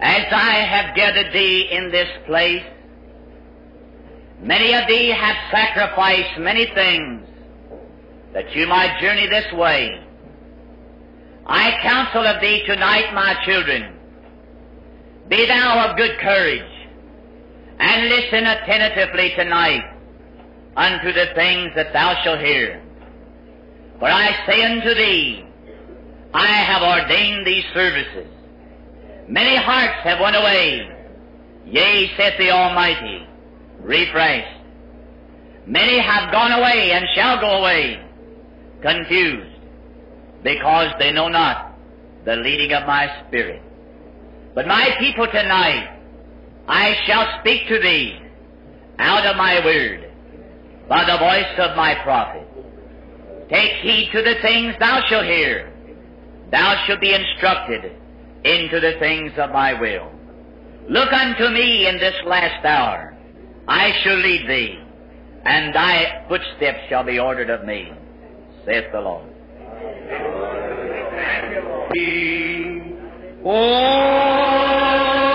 As I have gathered thee in this place, many of thee have sacrificed many things that you might journey this way. I counsel of thee tonight, my children, be thou of good courage, and listen attentively tonight unto the things that thou shalt hear. For I say unto thee, I have ordained these services. Many hearts have went away, yea, saith the Almighty, refreshed. Many have gone away and shall go away, confused, because they know not the leading of my Spirit. But my people tonight, I shall speak to thee out of my word by the voice of my prophet. Take heed to the things thou shalt hear. Thou shalt be instructed into the things of my will. Look unto me in this last hour. I shall lead thee, and thy footsteps shall be ordered of me, saith the Lord. Only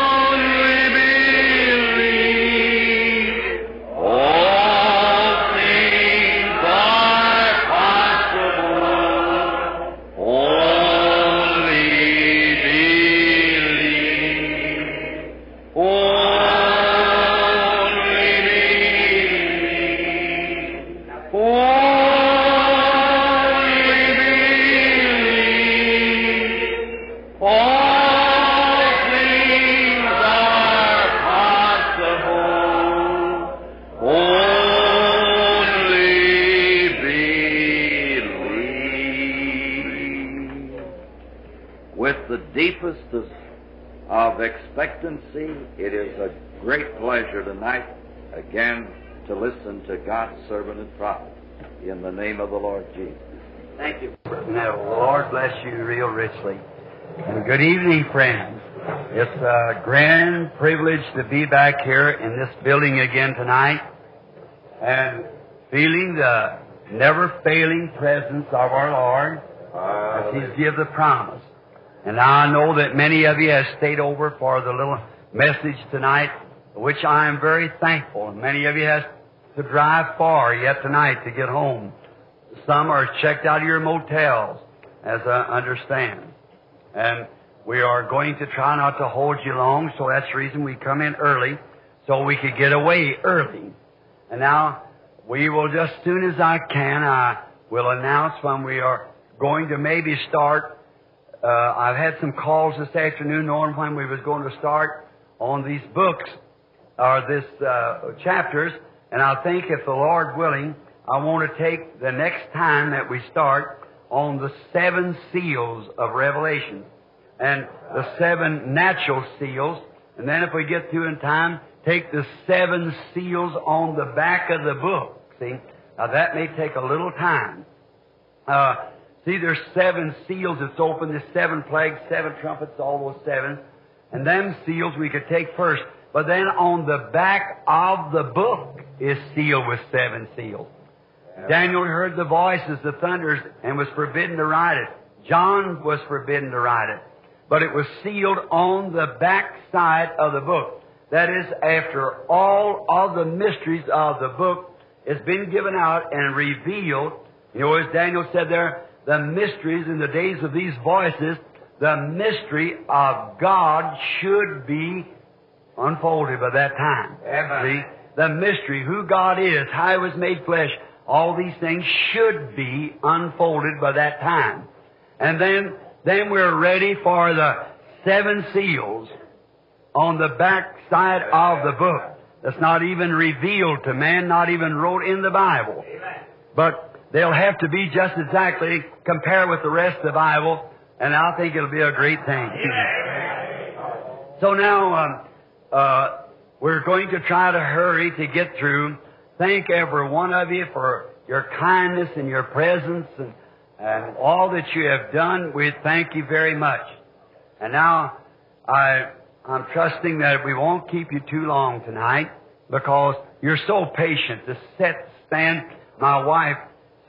deepest of, of expectancy, it is a great pleasure tonight again to listen to God's servant and prophet in the name of the Lord Jesus. Thank you. Now, the Lord bless you real richly. And good evening, friends. It's a grand privilege to be back here in this building again tonight and feeling the never failing presence of our Lord as He's give the promise. And I know that many of you have stayed over for the little message tonight, which I am very thankful. And many of you have to drive far yet tonight to get home. Some are checked out of your motels, as I understand. And we are going to try not to hold you long, so that's the reason we come in early, so we could get away early. And now, we will just as soon as I can, I will announce when we are going to maybe start. Uh, I've had some calls this afternoon knowing when we was going to start on these books, or this uh, chapters, and I think if the Lord willing, I want to take the next time that we start on the seven seals of Revelation and the seven natural seals, and then if we get through in time, take the seven seals on the back of the book. See, now that may take a little time. Uh, see, there's seven seals that's open. There's seven plagues, seven trumpets, all those seven, and them seals we could take first. But then on the back of the book is sealed with seven seals. Daniel heard the voices, the thunders, and was forbidden to write it. John was forbidden to write it. But it was sealed on the back side of the book. That is, after all of the mysteries of the book has been given out and revealed, you know, as Daniel said there, the mysteries in the days of these voices, the mystery of God should be unfolded by that time. See? The mystery, who God is, how He was made flesh, all these things should be unfolded by that time. And then, then we're ready for the seven seals on the back side of the book. That's not even revealed to man, not even wrote in the Bible. But they'll have to be just exactly compared with the rest of the Bible, and I think it'll be a great thing. So now, um, uh, we're going to try to hurry to get through. Thank every one of you for your kindness and your presence and, and all that you have done. We thank you very much. And now, I, I'm trusting that we won't keep you too long tonight because you're so patient to sit, stand. My wife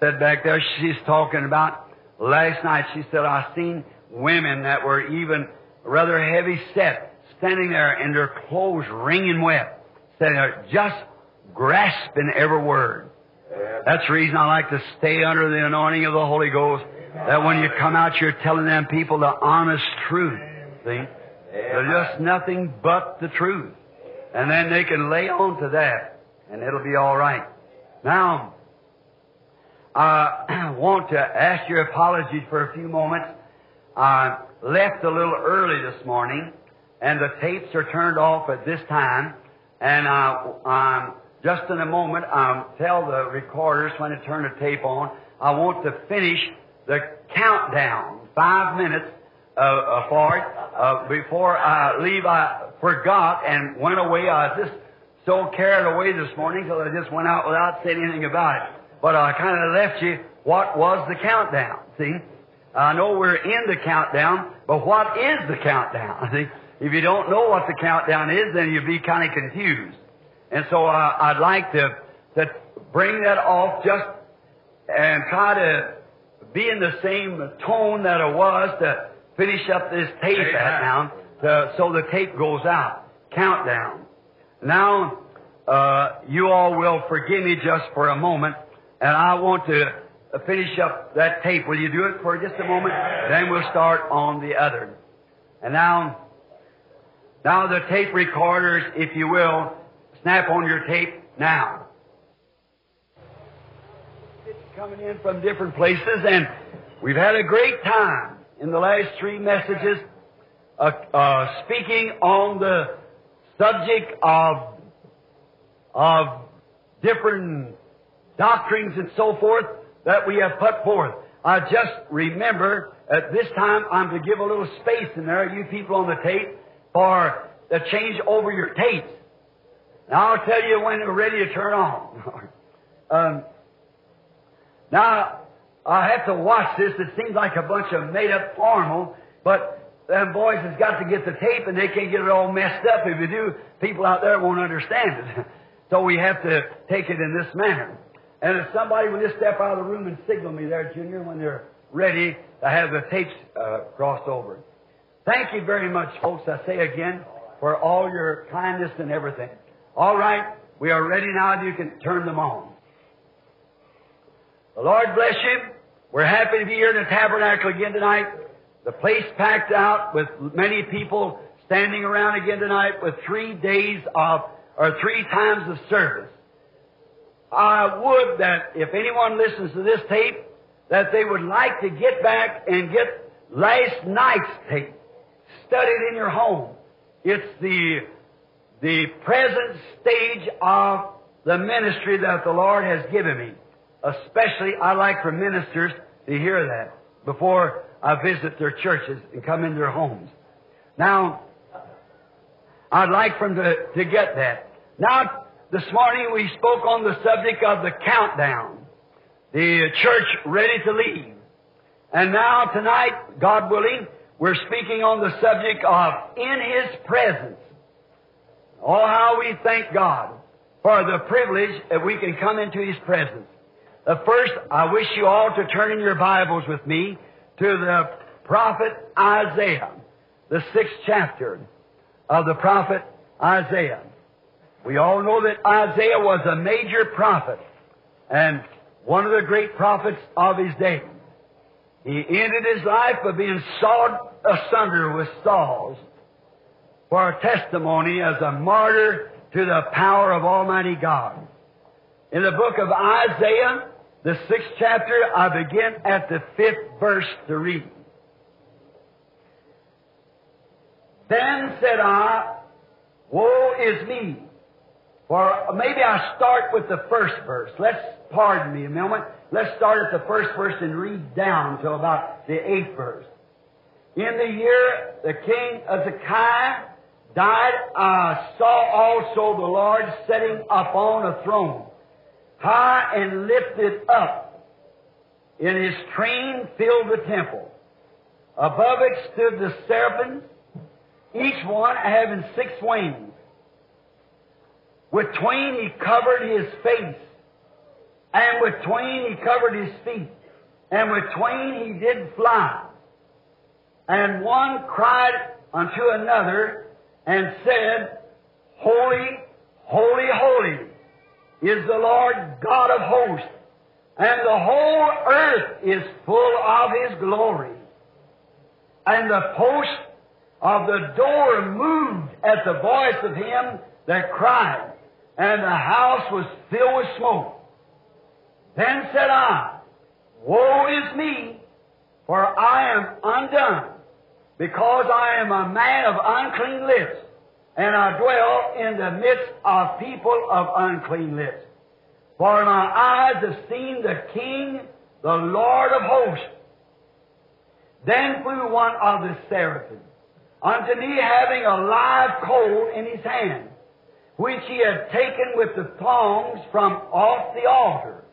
said back there, she's talking about last night, she said, I seen women that were even rather heavy set standing there and their clothes wringing wet, standing there just grasping every word. That's the reason I like to stay under the anointing of the Holy Ghost. That when you come out, you're telling them people the honest truth. See? They're just nothing but the truth. And then they can lay on to that, and it'll be all right. Now, I want to ask your apologies for a few moments. I left a little early this morning, and the tapes are turned off at this time. And uh, um, just in a moment, I'll tell the recorders when to turn the tape on. I want to finish the countdown, five minutes uh, uh, for it. Uh, before I leave, I forgot and went away. I was just so carried away this morning till I just went out without saying anything about it. But I kind of left you what was the countdown. See, I know we're in the countdown, but what is the countdown? See, if you don't know what the countdown is, then you'll be kind of confused. And so uh, I'd like to to bring that off just and try to be in the same tone that it was to finish up this tape Amen. at now, to, so the tape goes out. Countdown. Now, uh, you all will forgive me just for a moment, and I want to finish up that tape. Will you do it for just a moment? Then we'll start on the other. And now, now the tape recorders, if you will, snap on your tape now. It's coming in from different places, and we've had a great time in the last three messages uh, uh, speaking on the subject of of different doctrines and so forth that we have put forth. I just remember at this time I'm to give a little space in there, you people on the tape, for the change over your tapes. Now I'll tell you when we're ready to turn on. um, now I have to watch this. It seems like a bunch of made-up formal, but them boys has got to get the tape, and they can't get it all messed up. If you do, people out there won't understand it. so we have to take it in this manner. And if somebody will just step out of the room and signal me there, Junior, when they're ready to have the tapes uh, crossed over. Thank you very much, folks, I say again, for all your kindness and everything. All right, we are ready now. You can turn them on. The Lord bless you. We're happy to be here in the tabernacle again tonight. The place packed out with many people standing around again tonight with three days of, or three times of service. I would that if anyone listens to this tape, that they would like to get back and get last night's tape. Study it in your home. It's the, the present stage of the ministry that the Lord has given me. Especially, I like for ministers to hear that before I visit their churches and come in their homes. Now, I'd like for them to, to get that. Now, this morning we spoke on the subject of the countdown. The church ready to leave. And now tonight, God willing, we're speaking on the subject of in His presence. Oh, how we thank God for the privilege that we can come into His presence. First, I wish you all to turn in your Bibles with me to the prophet Isaiah, the sixth chapter of the prophet Isaiah. We all know that Isaiah was a major prophet and one of the great prophets of his day. He ended his life by being sawed asunder with saws for a testimony as a martyr to the power of Almighty God. In the book of Isaiah, the sixth chapter, I begin at the fifth verse to read. Then said I, Woe is me! For maybe I start with the first verse. Let's pardon me a moment. Let's start at the first verse and read down to about the eighth verse. In the year the king Hezekiah died, I saw also the Lord sitting upon a throne, high and lifted up. and his train filled the temple. Above it stood the seraphims, each one having six wings. With twain he covered his face, and with twain he covered his feet, and with twain he did fly. And one cried unto another and said, Holy, holy, holy is the Lord God of hosts, and the whole earth is full of His glory. And the post of the door moved at the voice of him that cried, and the house was filled with smoke. Then said I, Woe is me, for I am undone, because I am a man of unclean lips, and I dwell in the midst of people of unclean lips. For my eyes have seen the King, the Lord of hosts. Then flew one of the seraphim unto me having a live coal in his hand, which he had taken with the tongs from off the altar.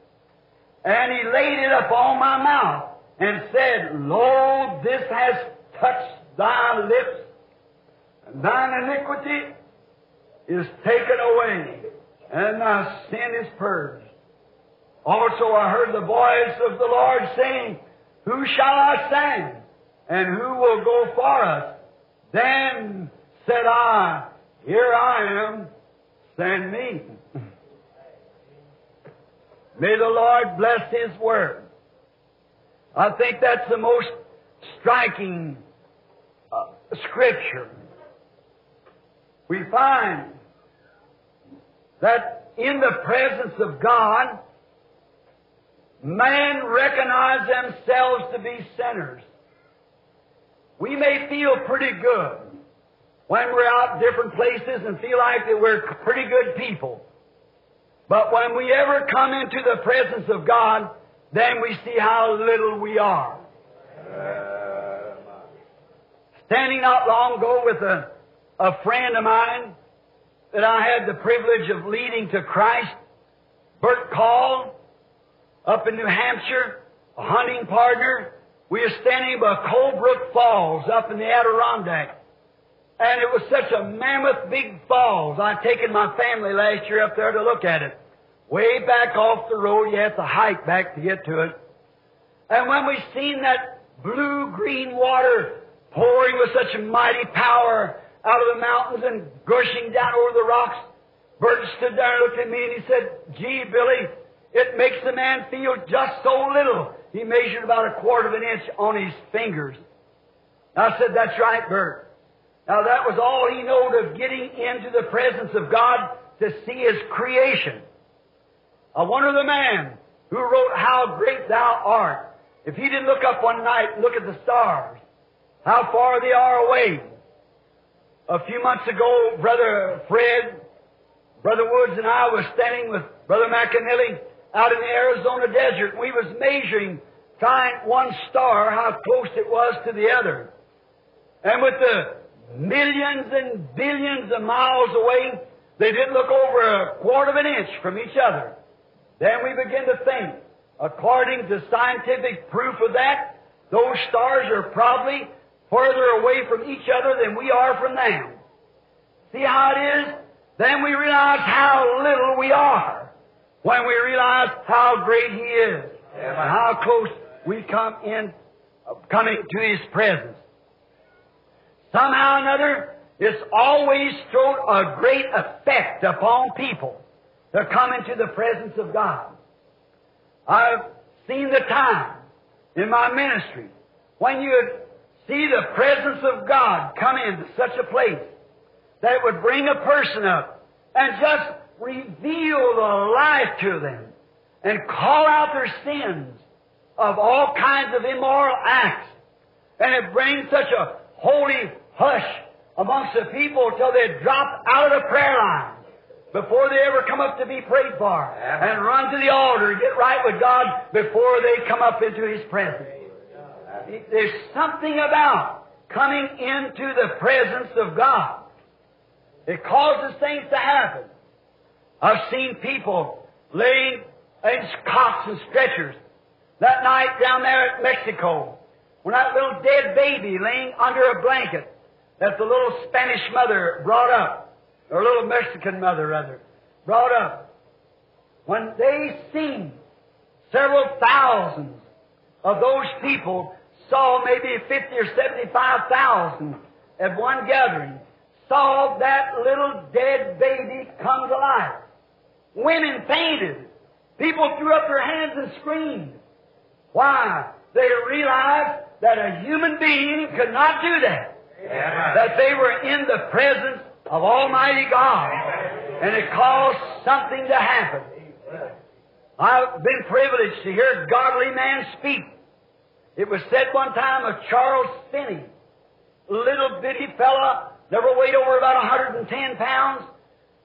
And he laid it upon my mouth, and said, Lo, this has touched thy lips, and thine iniquity is taken away, and thy sin is purged. Also I heard the voice of the Lord saying, Who shall I send? And who will go for us? Then said I, Here I am, send me. May the Lord bless His Word. I think that's the most striking uh, scripture. We find that in the presence of God, man recognize themselves to be sinners. We may feel pretty good when we're out different places and feel like that we're pretty good people. But when we ever come into the presence of God, then we see how little we are. Standing not long ago with a, a friend of mine that I had the privilege of leading to Christ, Bert Call, up in New Hampshire, a hunting partner, we were standing by Colebrook Falls up in the Adirondack. And it was such a mammoth big falls. I'd taken my family last year up there to look at it. Way back off the road, you have to hike back to get to it. And when we seen that blue-green water pouring with such a mighty power out of the mountains and gushing down over the rocks, Bert stood there and looked at me and he said, Gee, Billy, it makes a man feel just so little. He measured about a quarter of an inch on his fingers. I said, That's right, Bert. Now that was all he knowed of getting into the presence of God to see his creation. I wonder the man who wrote How Great Thou Art. If he didn't look up one night and look at the stars, how far they are away. A few months ago, Brother Fred, Brother Woods and I was standing with Brother McAnally out in the Arizona desert. We was measuring, trying one star, how close it was to the other. And with the millions and billions of miles away, they didn't look over a quarter of an inch from each other. Then we begin to think, according to scientific proof of that, those stars are probably further away from each other than we are from them. See how it is? Then we realize how little we are when we realize how great He is and how close we come in, uh, coming to His presence. Somehow or another, it's always thrown a great effect upon people to come into the presence of God. I've seen the time in my ministry when you would see the presence of God come into such a place that it would bring a person up and just reveal the life to them and call out their sins of all kinds of immoral acts. And it brings such a holy hush amongst the people till they drop out of the prayer line before they ever come up to be prayed for and run to the altar and get right with God before they come up into His presence. There's something about coming into the presence of God. It causes things to happen. I've seen people laying in cots and stretchers. That night down there at Mexico, when that little dead baby laying under a blanket that the little Spanish mother brought up, or little Mexican mother rather, brought up, when they seen several thousands of those people saw maybe 50 or 75,000 at one gathering, saw that little dead baby come to life. Women fainted. People threw up their hands and screamed. Why? They realized that a human being could not do that. That they were in the presence of Almighty God. And it caused something to happen. I've been privileged to hear a godly man speak. It was said one time of Charles Finney, little bitty fella, never weighed over about 110 pounds,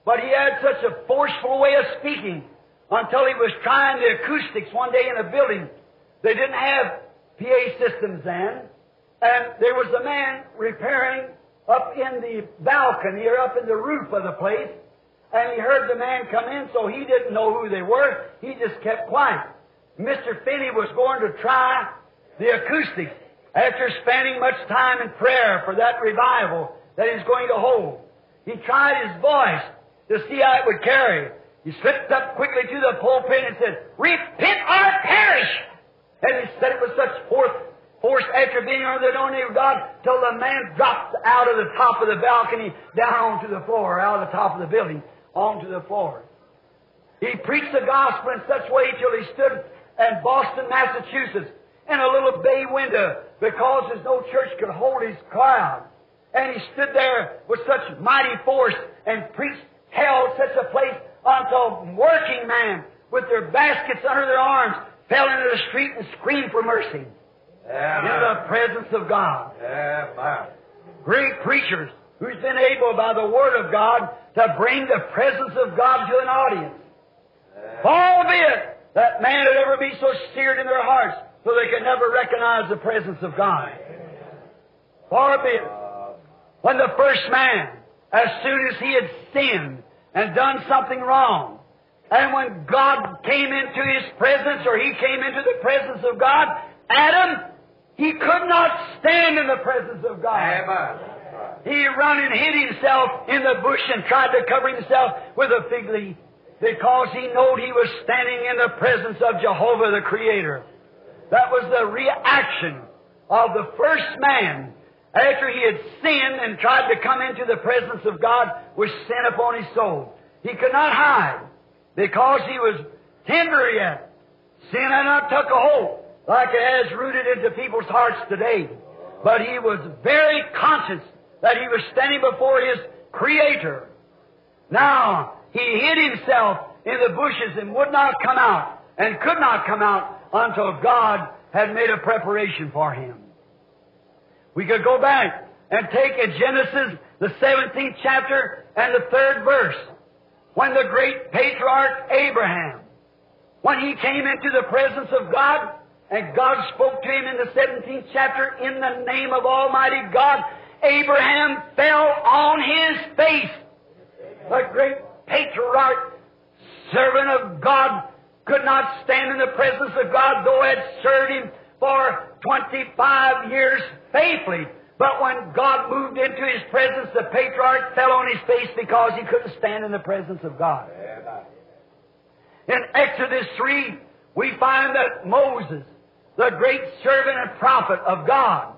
but he had such a forceful way of speaking until he was trying the acoustics one day in a building. They didn't have PA systems then, and there was a man repairing up in the balcony or up in the roof of the place, and he heard the man come in, so he didn't know who they were. He just kept quiet. Mr. Finney was going to try the acoustics after spending much time in prayer for that revival that he's going to hold. He tried his voice to see how it would carry. He slipped up quickly to the pulpit and said, Repent or perish! And he said it with such force, force after being under the anointing of God till the man dropped out of the top of the balcony down onto the floor, out of the top of the building, onto the floor. He preached the gospel in such way till he stood in Boston, Massachusetts, in a little bay window because there's no church could hold his crowd. And he stood there with such mighty force and preached, held such a place until working men with their baskets under their arms fell into the street and screamed for mercy. In the presence of God. Great preachers who's been able by the Word of God to bring the presence of God to an audience. Albeit that man would ever be so seared in their hearts so they could never recognize the presence of God. Far be it. When the first man, as soon as he had sinned and done something wrong, and when God came into his presence or he came into the presence of God, Adam, he could not stand in the presence of God. He run and hid himself in the bush and tried to cover himself with a fig leaf because he knew he was standing in the presence of Jehovah the Creator. That was the reaction of the first man after he had sinned and tried to come into the presence of God with sin upon his soul. He could not hide because he was tender yet. Sin had not took a hold like it has rooted into people's hearts today. But he was very conscious that he was standing before his Creator. Now, he hid himself in the bushes and would not come out and could not come out until God had made a preparation for him. We could go back and take in Genesis, the 17th chapter and the third verse, when the great patriarch Abraham, when he came into the presence of God, and God spoke to him in the 17th chapter, in the name of Almighty God, Abraham fell on his face. The great patriarch, servant of God, could not stand in the presence of God, though had served him for 25 years faithfully. But when God moved into his presence, the patriarch fell on his face because he couldn't stand in the presence of God. In Exodus 3, we find that Moses, the great servant and prophet of God,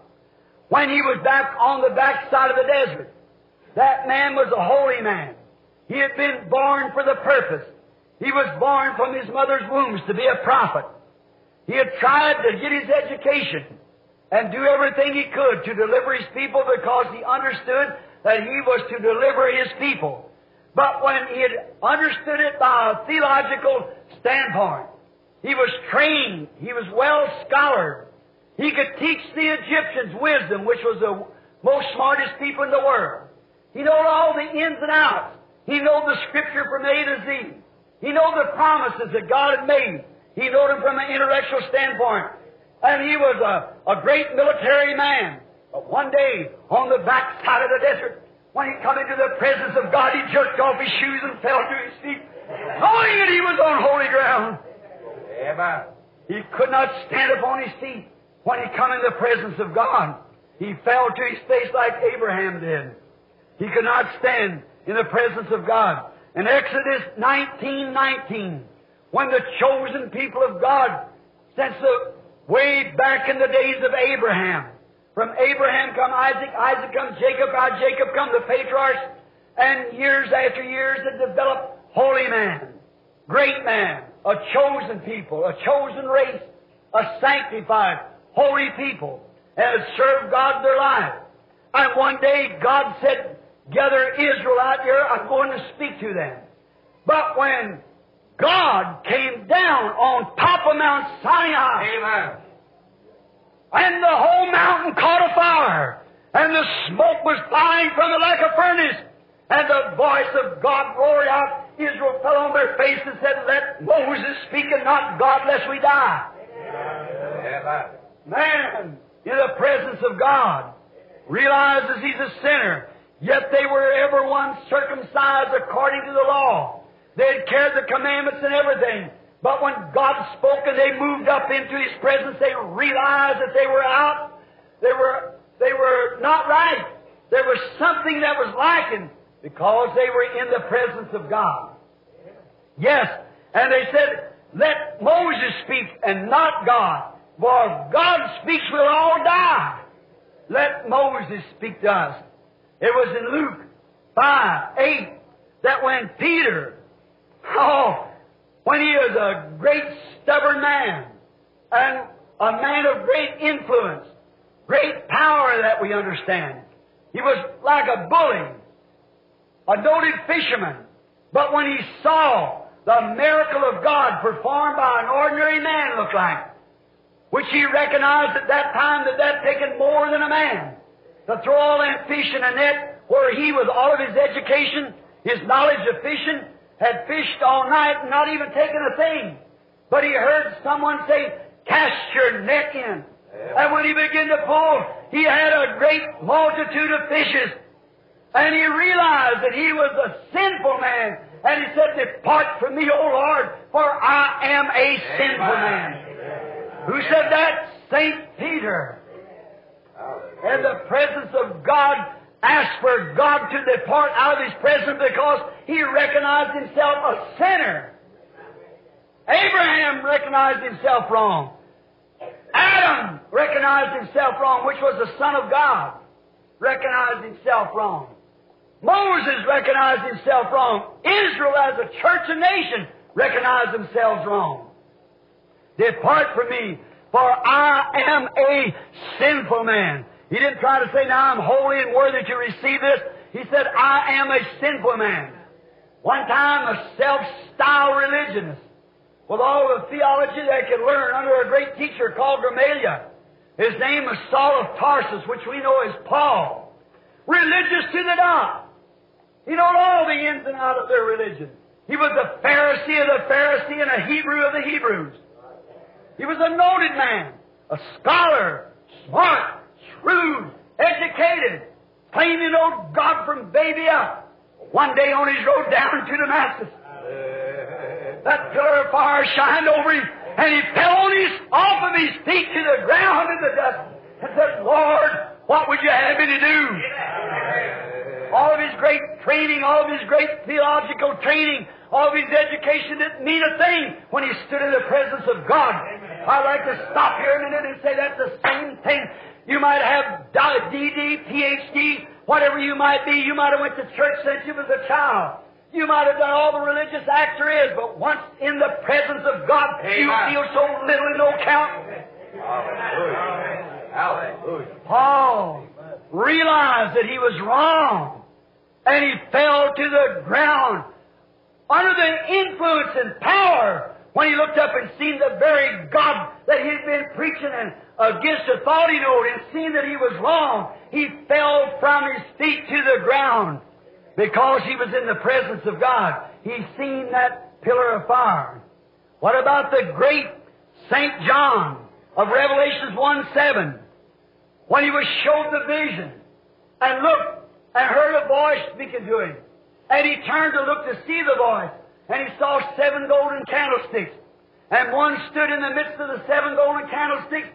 when he was back on the backside of the desert, that man was a holy man. He had been born for the purpose. He was born from his mother's wombs to be a prophet. He had tried to get his education and do everything he could to deliver his people because he understood that he was to deliver his people. But when he had understood it by a theological standpoint, he was trained, he was well scholared. He could teach the Egyptians wisdom, which was the most smartest people in the world. He knew all the ins and outs. He knew the scripture from A to Z. He knew the promises that God had made. He knew them from an intellectual standpoint. And he was a, a great military man. But one day, on the backside of the desert, when he come into the presence of God, he jerked off his shoes and fell to his feet, knowing that he was on holy ground. Amen. He could not stand upon his feet when he come in the presence of God. He fell to his face like Abraham did. He could not stand in the presence of God. In Exodus 19, 19, when the chosen people of God, since the way back in the days of Abraham, From Abraham come Isaac, Isaac come Jacob, out Jacob come the patriarchs, and years after years it developed holy man, great man, a chosen people, a chosen race, a sanctified, holy people, and have served God their life. And one day God said, gather Israel out here, I'm going to speak to them. But when God came down on top of Mount Sinai, Amen. and the whole mountain caught a fire, and the smoke was flying from it like a furnace, and the voice of God roared out. Israel fell on their face and said, Let Moses speak and not God, lest we die. Man, in the presence of God, realizes he's a sinner, yet they were ever one circumcised according to the law. They had carried the commandments and everything. But when God spoke and they moved up into His presence, they realized that they were out. They were, they were not right. There was something that was lacking because they were in the presence of God. Yes, and they said, let Moses speak and not God. For if God speaks, we'll all die. Let Moses speak to us. It was in Luke 5, 8, that when Peter, oh, when he was a great stubborn man, and a man of great influence, great power that we understand. He was like a bully, a noted fisherman. But when he saw the miracle of God performed by an ordinary man looked like, which he recognized at that time that that taken more than a man to throw all that fish in a net where he, with all of his education, his knowledge of fishing, had fished all night and not even taken a thing. But he heard someone say, cast your net in. And when he began to pull, he had a great multitude of fishes. And he realized that he was a sinful man. And he said, Depart from me, O Lord, for I am a sinful man. Who said that? Saint Peter. In the presence of God, asked for God to depart out of his presence because he recognized himself a sinner. Abraham recognized himself wrong. Adam recognized himself wrong, which was the Son of God. Recognized himself wrong. Moses recognized himself wrong. Israel, as a church and nation, recognized themselves wrong. Depart from me, for I am a sinful man. He didn't try to say, now I'm holy and worthy to receive this. He said, I am a sinful man. One time, a self-styled religionist, with all the theology they could learn under a great teacher called Gamaliel. His name was Saul of Tarsus, which we know as Paul. Religious to the dot. He knew all the ins and outs of their religion. He was a Pharisee of the Pharisee and a Hebrew of the Hebrews. He was a noted man, a scholar, smart, shrewd, educated, claiming to know God from baby up. One day on his road down to Damascus, that pillar of fire shined over him, and he fell on his, off of his feet to the ground in the dust, and said, Lord, what would you have me to do? All of his great training, all of his great theological training, all of his education didn't mean a thing when he stood in the presence of God. I'd like to stop here a minute and say that's the same thing. You might have DD, PhD, whatever you might be. You might have went to church since you was a child. You might have done all the religious acts there is, but once in the presence of God, you feel so little and no count. Hallelujah. Hallelujah. Paul realized that he was wrong, and he fell to the ground under the influence and power when he looked up and seen the very God that he'd been preaching and against the thought he and seen that he was wrong. He fell from his feet to the ground because he was in the presence of God. He seen that pillar of fire. What about the great Saint John of Revelations 1 7? When he was showed the vision and looked and heard a voice speaking to him. And he turned to look to see the voice. And he saw seven golden candlesticks. And one stood in the midst of the seven golden candlesticks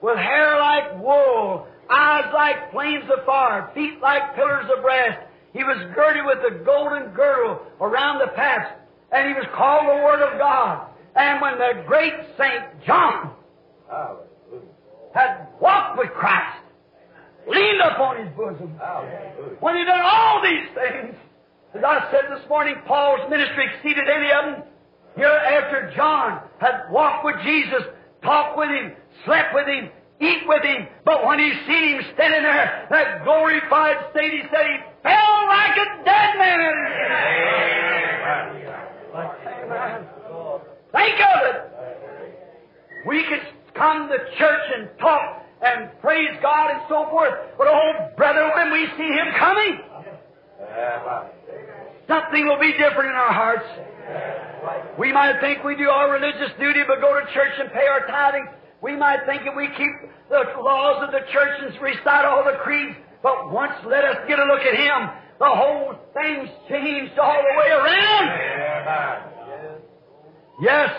with hair like wool, eyes like flames of fire, feet like pillars of brass. He was girded with a golden girdle around the paps, and he was called the Word of God. And when the great Saint John had walked with Christ, leaned upon his bosom. When he done all these things, as I said this morning, Paul's ministry exceeded any of them. Here after John had walked with Jesus, talked with him, slept with him, eat with him, but when he seen him standing there, that glorified state, he said he fell like a dead man. Amen. Think of it. We could come to church and talk and praise God and so forth, but oh brother, when we see him coming, nothing will be different in our hearts. We might think we do our religious duty, but go to church and pay our tithing. We might think that we keep the laws of the church and recite all the creeds, but once let us get a look at Him, the whole thing's changed all the way around. Yes,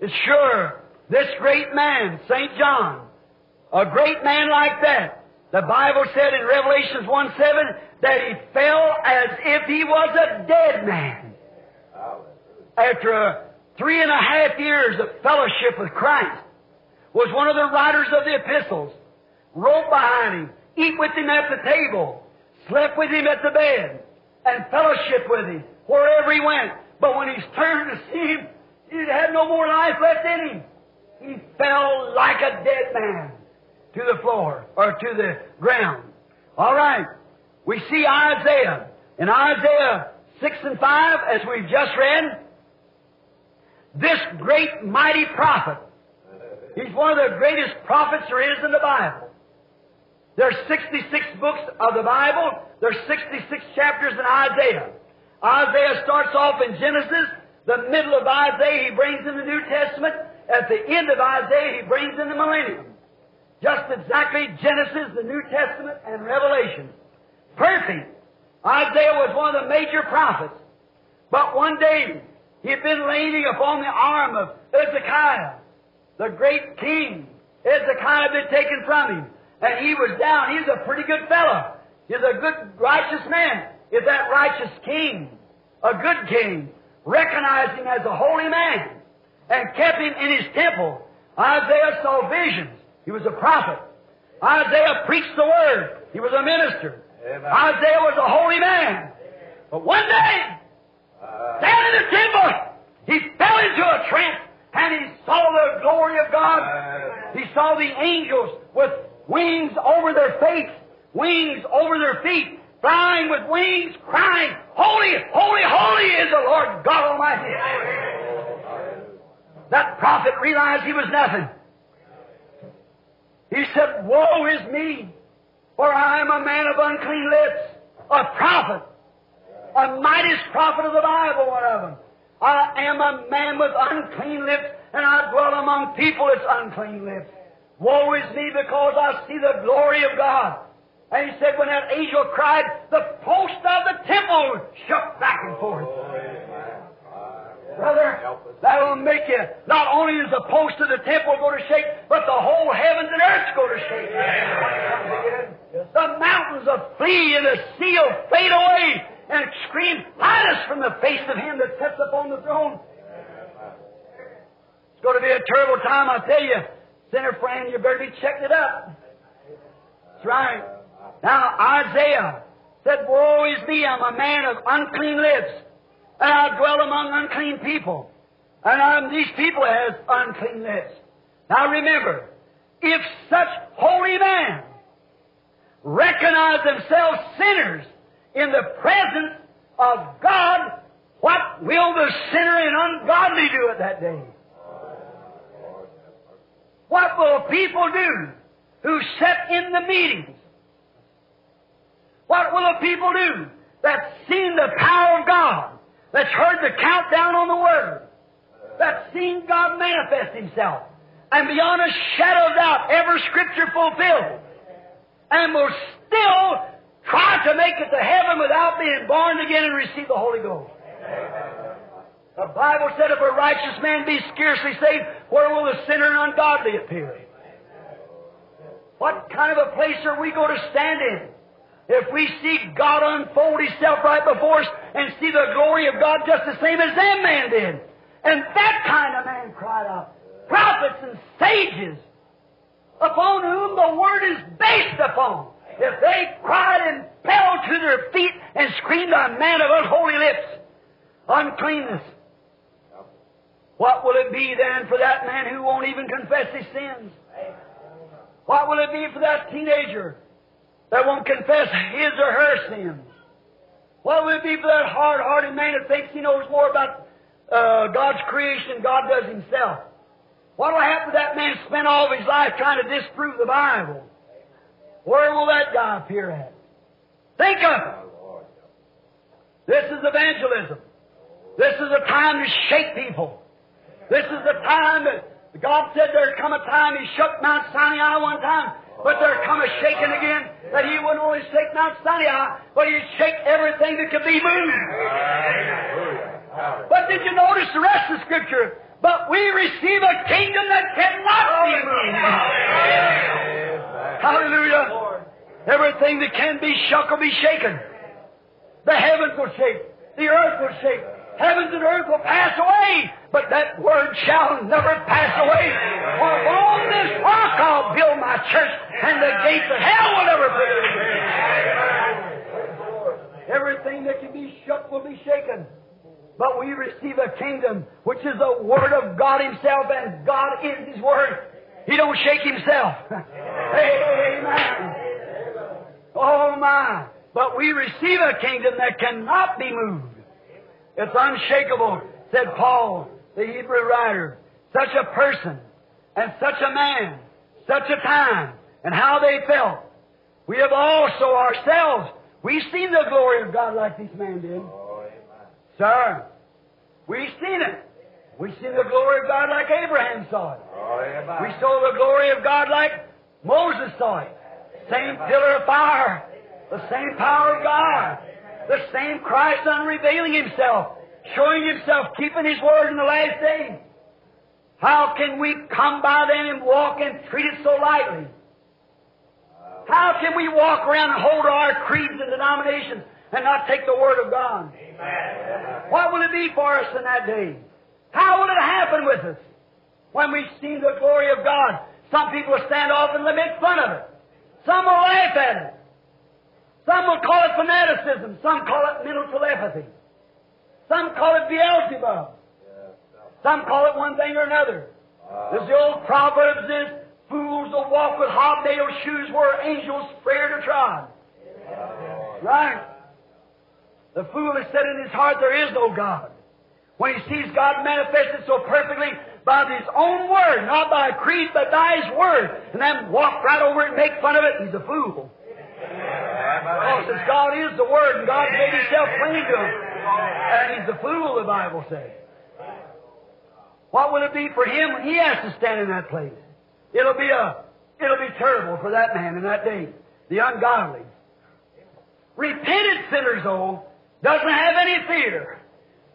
it's sure. This great man, St. John, a great man like that, the Bible said in Revelations 1 7 that he fell as if he was a dead man. After a three and a half years of fellowship with Christ, was one of the writers of the epistles, wrote behind him, eat with him at the table, slept with him at the bed, and fellowship with him wherever he went. But when he's turned to see him, he had no more life left in him. He fell like a dead man to the floor or to the ground. All right. We see Isaiah. In Isaiah 6 and 5, as we've just read, this great mighty prophet, he's one of the greatest prophets there is in the Bible. There's 66 books of the Bible. There's 66 chapters in Isaiah. Isaiah starts off in Genesis. The middle of Isaiah he brings in the New Testament. At the end of Isaiah he brings in the millennium. Just exactly Genesis, the New Testament, and Revelation. Perfect. Isaiah was one of the major prophets. But one day, he had been leaning upon the arm of Hezekiah, the great king. Hezekiah had been taken from him. And he was down. He's a pretty good fellow. He's a good, righteous man. If that righteous king, a good king, recognized him as a holy man and kept him in his temple, Isaiah saw visions. He was a prophet. Isaiah preached the word. He was a minister. Amen. Isaiah was a holy man. But one day, uh, down in the temple, he fell into a trance and he saw the glory of God. He saw the angels with wings over their face, wings over their feet, flying with wings, crying, Holy, holy, holy is the Lord God Almighty. That prophet realized he was nothing. He said, Woe is me, for I am a man of unclean lips, a prophet, a mightiest prophet of the Bible, one of them. I am a man with unclean lips, and I dwell among people that's unclean lips. Woe is me because I see the glory of God. And he said, when that angel cried, the post of the temple shook back and forth. Brother, that'll make you, not only is the post of the temple going to shake, but the whole heavens and earth go to shake. The mountains will flee and the sea will fade away and scream, hide us from the face of him that sits upon the throne. It's going to be a terrible time, I tell you. Sinner friend, you better be checking it up. That's right. Now, Isaiah said, Woe is me, I'm a man of unclean lips, and I dwell among unclean people. And I'm, these people has unclean lips. Now remember, if such holy men recognize themselves sinners in the presence of God, what will the sinner and ungodly do at that day? What will people do who sit in the meetings? What will the people do that's seen the power of God, that's heard the countdown on the Word, that's seen God manifest Himself, and beyond a shadow of doubt, every Scripture fulfilled, and will still try to make it to heaven without being born again and receive the Holy Ghost? The Bible said, if a righteous man be scarcely saved, where will the sinner and ungodly appear? What kind of a place are we going to stand in? If we see God unfold Himself right before us and see the glory of God just the same as that man did. And that kind of man cried out, prophets and sages, upon whom the Word is based upon. if they cried and fell to their feet and screamed, a man of unholy lips, uncleanness, what will it be then for that man who won't even confess his sins? What will it be for that teenager that won't confess his or her sins? What will it be for that hard-hearted man that thinks he knows more about uh, God's creation than God does himself? What will happen to that man spend all of his life trying to disprove the Bible? Where will that guy appear at? Think of it. This is evangelism. This is a time to shake people. This is the time that God said there'd come a time He shook Mount Sinai one time, but there'd come a shaking again that He wouldn't only shake Mount Sinai, but He'd shake everything that could be moved. But did you notice the rest of the Scripture? But we receive a kingdom that cannot be moved. Hallelujah. Everything that can be shook will be shaken. The heavens will shake. The earth will shake. Heavens and earth will pass away, but that word shall never pass away. For on this rock I'll build my church, and the gates of hell will never prevail. Everything that can be shook will be shaken. But we receive a kingdom which is the Word of God Himself, and God is His Word. He don't shake Himself. Amen. Oh my. But we receive a kingdom that cannot be moved. It's unshakable, said Paul, the Hebrew writer. Such a person, and such a man, such a time, and how they felt. We have also ourselves, we've seen the glory of God like this man did. Sir, we've seen it. We've seen the glory of God like Abraham saw it. We saw the glory of God like Moses saw it. Same pillar of fire, the same power of God, the same Christ unrevealing Himself, showing Himself, keeping His word in the last days. How can we come by then and walk and treat it so lightly? How can we walk around and hold our creeds and denominations and not take the Word of God? What will it be for us in that day? How will it happen with us? When we've seen the glory of God, some people will stand off and make fun of it. Some will laugh at it. Some will call it fanaticism. Some call it mental telepathy. Some call it Beelzebub. Some call it one thing or another. As the old Proverbs is, fools will walk with hobnailed shoes where angels fear to trod. Right? The fool has said in his heart there is no God. When he sees God manifested so perfectly by his own word, not by a creed, but by his word, and then walk right over it and make fun of it, he's a fool. Oh, since God is the Word and God made Himself plain to him. And He's the fool, the Bible says. What will it be for him when he has to stand in that place? It'll be a, it'll be terrible for that man in that day. The ungodly. Repented sinners, though, doesn't have any fear.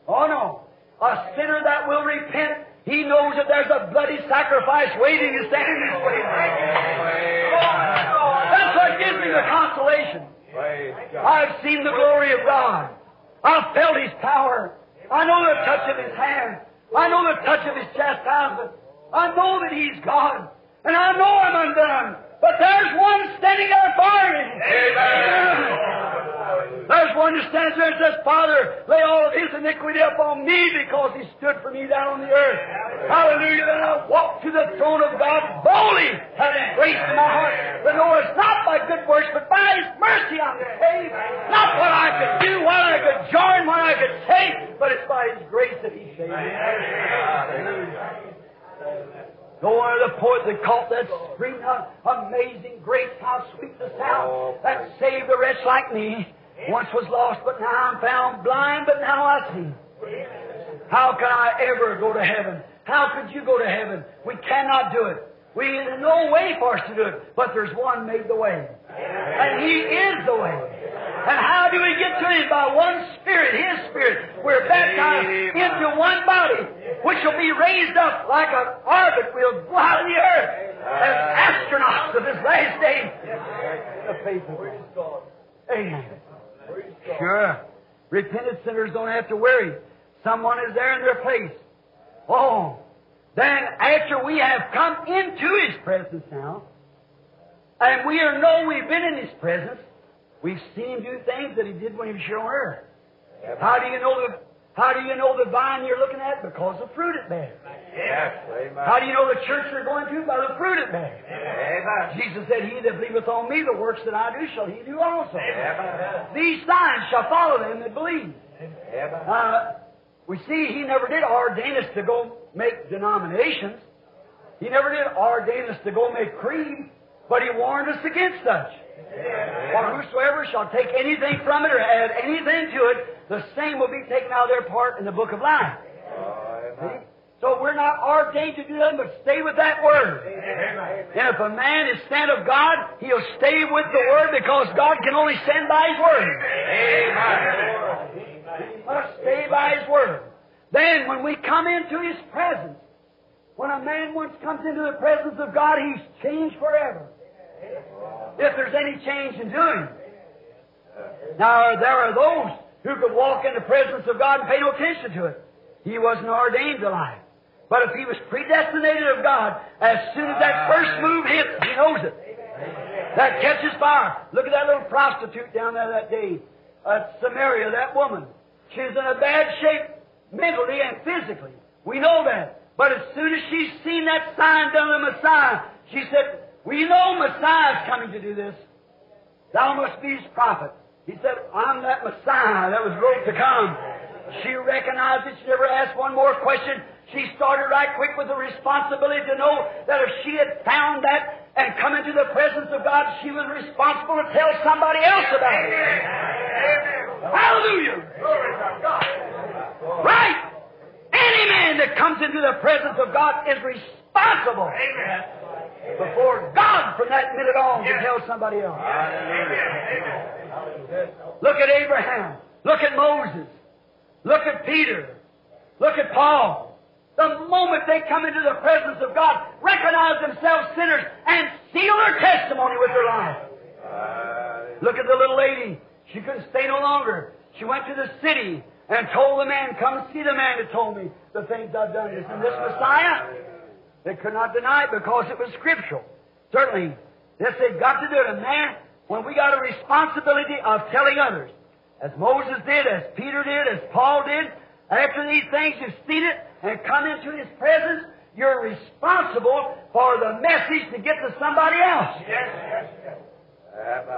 Oh no. A sinner that will repent, he knows that there's a bloody sacrifice waiting to stand in his place. That's gives me the consolation. I've seen the glory of God. I've felt His power. I know the touch of His hand. I know the touch of His chastisement. I know that He's God. And I know I'm undone. But there's one standing there for me. There's one who stands there and says, Father, lay all of his iniquity upon me because he stood for me down on the earth. Hallelujah. Then I walk to the throne of God boldly, having grace in my heart. But know it's not by good works, but by his mercy I'm saved. Not what I could do, what I could join, what I could say, but it's by his grace that he saved me. No one of the poets that caught that scream Amazing grace, how sweet the sound that saved a wretch like me. Once was lost, but now I'm found blind, but now I see. How can I ever go to heaven? How could you go to heaven? We cannot do it. We there's no way for us to do it, but there's one made the way. And He is the way. And how do we get to Him? By one Spirit, His Spirit. We're baptized into one body, which will be raised up like an orbit. We'll go out of the earth as astronauts of this last day. The faith of God. Amen. Sure. Repentant sinners don't have to worry. Someone is there in their place. Oh. Then after we have come into His presence now, And we are know we've been in His presence. We've seen Him do things that He did when He was here on earth. How do you know the How do you know the vine you're looking at? Because the fruit it bears. Yes. Amen. How do you know the church you're going to? By the fruit it bears. Amen. Jesus said, He that believeth on me, the works that I do shall he do also. Amen. These signs shall follow them that believe. Amen. Uh, we see he never did ordain us to go make denominations. He never did ordain us to go make creed, but he warned us against such. For whosoever shall take anything from it or add anything to it, the same will be taken out of their part in the book of life. So we're not ordained to do nothing but stay with that word. And if a man is sent of God, he'll stay with the word because God can only send by his word. He must stay by his word. Then when we come into his presence, when a man once comes into the presence of God, he's changed forever. If there's any change in doing. Now, there are those who could walk in the presence of God and pay no attention to it. He wasn't ordained to. But if he was predestinated of God, as soon as that first move hits, he knows it. That catches fire. Look at that little prostitute down there that day at Samaria, that woman. She was in a bad shape mentally and physically. We know that. But as soon as she's seen that sign done the Messiah, she said, We know Messiah's coming to do this. Thou must be his prophet. He said, I'm that Messiah that was wrote to come. She recognized it. She never asked one more question. She started right quick with the responsibility to know that if she had found that and come into the presence of God, she was responsible to tell somebody else about it. Hallelujah! Glory to God. Right! Any man that comes into the presence of God is responsible Amen. before God from that minute on to tell somebody else. Look at Abraham. Look at Moses. Look at Peter. Look at Paul. The moment they come into the presence of God, recognize themselves sinners and seal their testimony with their life. Look at the little lady. She couldn't stay no longer. She went to the city and told the man, Come see the man that told me the things I've done. Isn't this Messiah? They could not deny it because it was scriptural. Certainly, this they've got to do it. And man, when we got a responsibility of telling others, as Moses did, as Peter did, as Paul did, after these things you've seen it and come into His presence, you're responsible for the message to get to somebody else.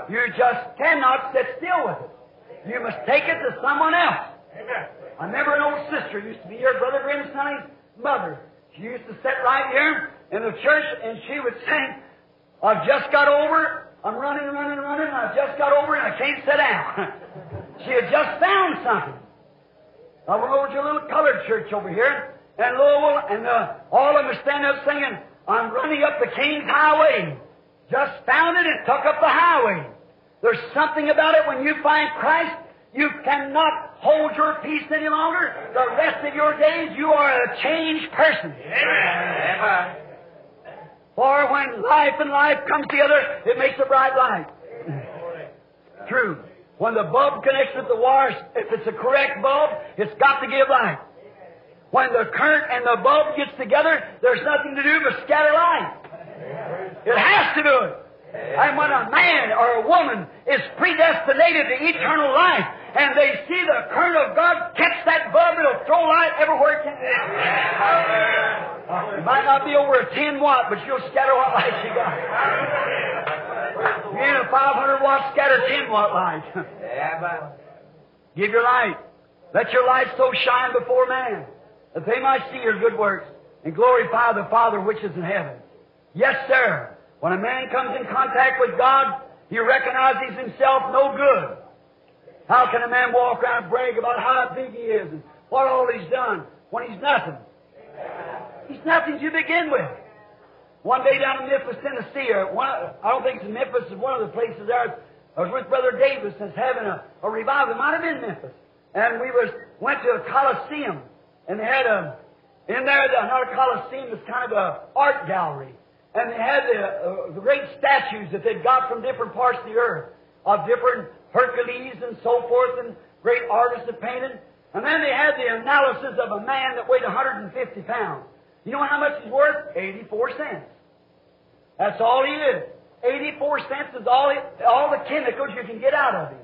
You just cannot sit still with it. You must take it to someone else. I remember an old sister used to be your Brother Grimm Sonny's mother. She used to sit right here in the church and she would sing, I've just got over, I'm running, running, running, I've just got over and I can't sit down. she had just found something. I went over to a little colored church over here in Louisville and uh, all of them were standing up singing, I'm running up the King's Highway. Just found it and took up the highway. There's something about it when you find Christ, you cannot hold your peace any longer. The rest of your days, you are a changed person. Amen. For when life and life comes together, it makes a bright light. True. When the bulb connects with the wires, if it's a correct bulb, it's got to give light. When the current and the bulb gets together, there's nothing to do but scatter light. It has to do it. And when a man or a woman is predestinated to eternal life, and they see the current of God catch that bulb, it'll throw light everywhere it can. It might not be over a 10 watt, but you'll scatter what light you got. You need a 500 watt scatter 10 watt light. Give your light. Let your light so shine before man that they might see your good works and glorify the Father which is in heaven. Yes, sir. When a man comes in contact with God, he recognizes himself no good. How can a man walk around and brag about how big he is and what all he's done when he's nothing? He's nothing to begin with. One day down in Memphis, Tennessee, or one, I don't think it's Memphis, it's one of the places there. I was with Brother Davis that's having a, a revival. It might have been Memphis. And we was went to a Coliseum, and they had a in there, the, not a Coliseum, it's kind of a art gallery. And they had the, uh, great statues that they'd got from different parts of the earth of different Hercules and so forth and great artists that painted. And then they had the analysis of a man that weighed 150 pounds. You know how much he's worth? 84 cents. That's all he is. 84 cents is all, all the chemicals you can get out of him.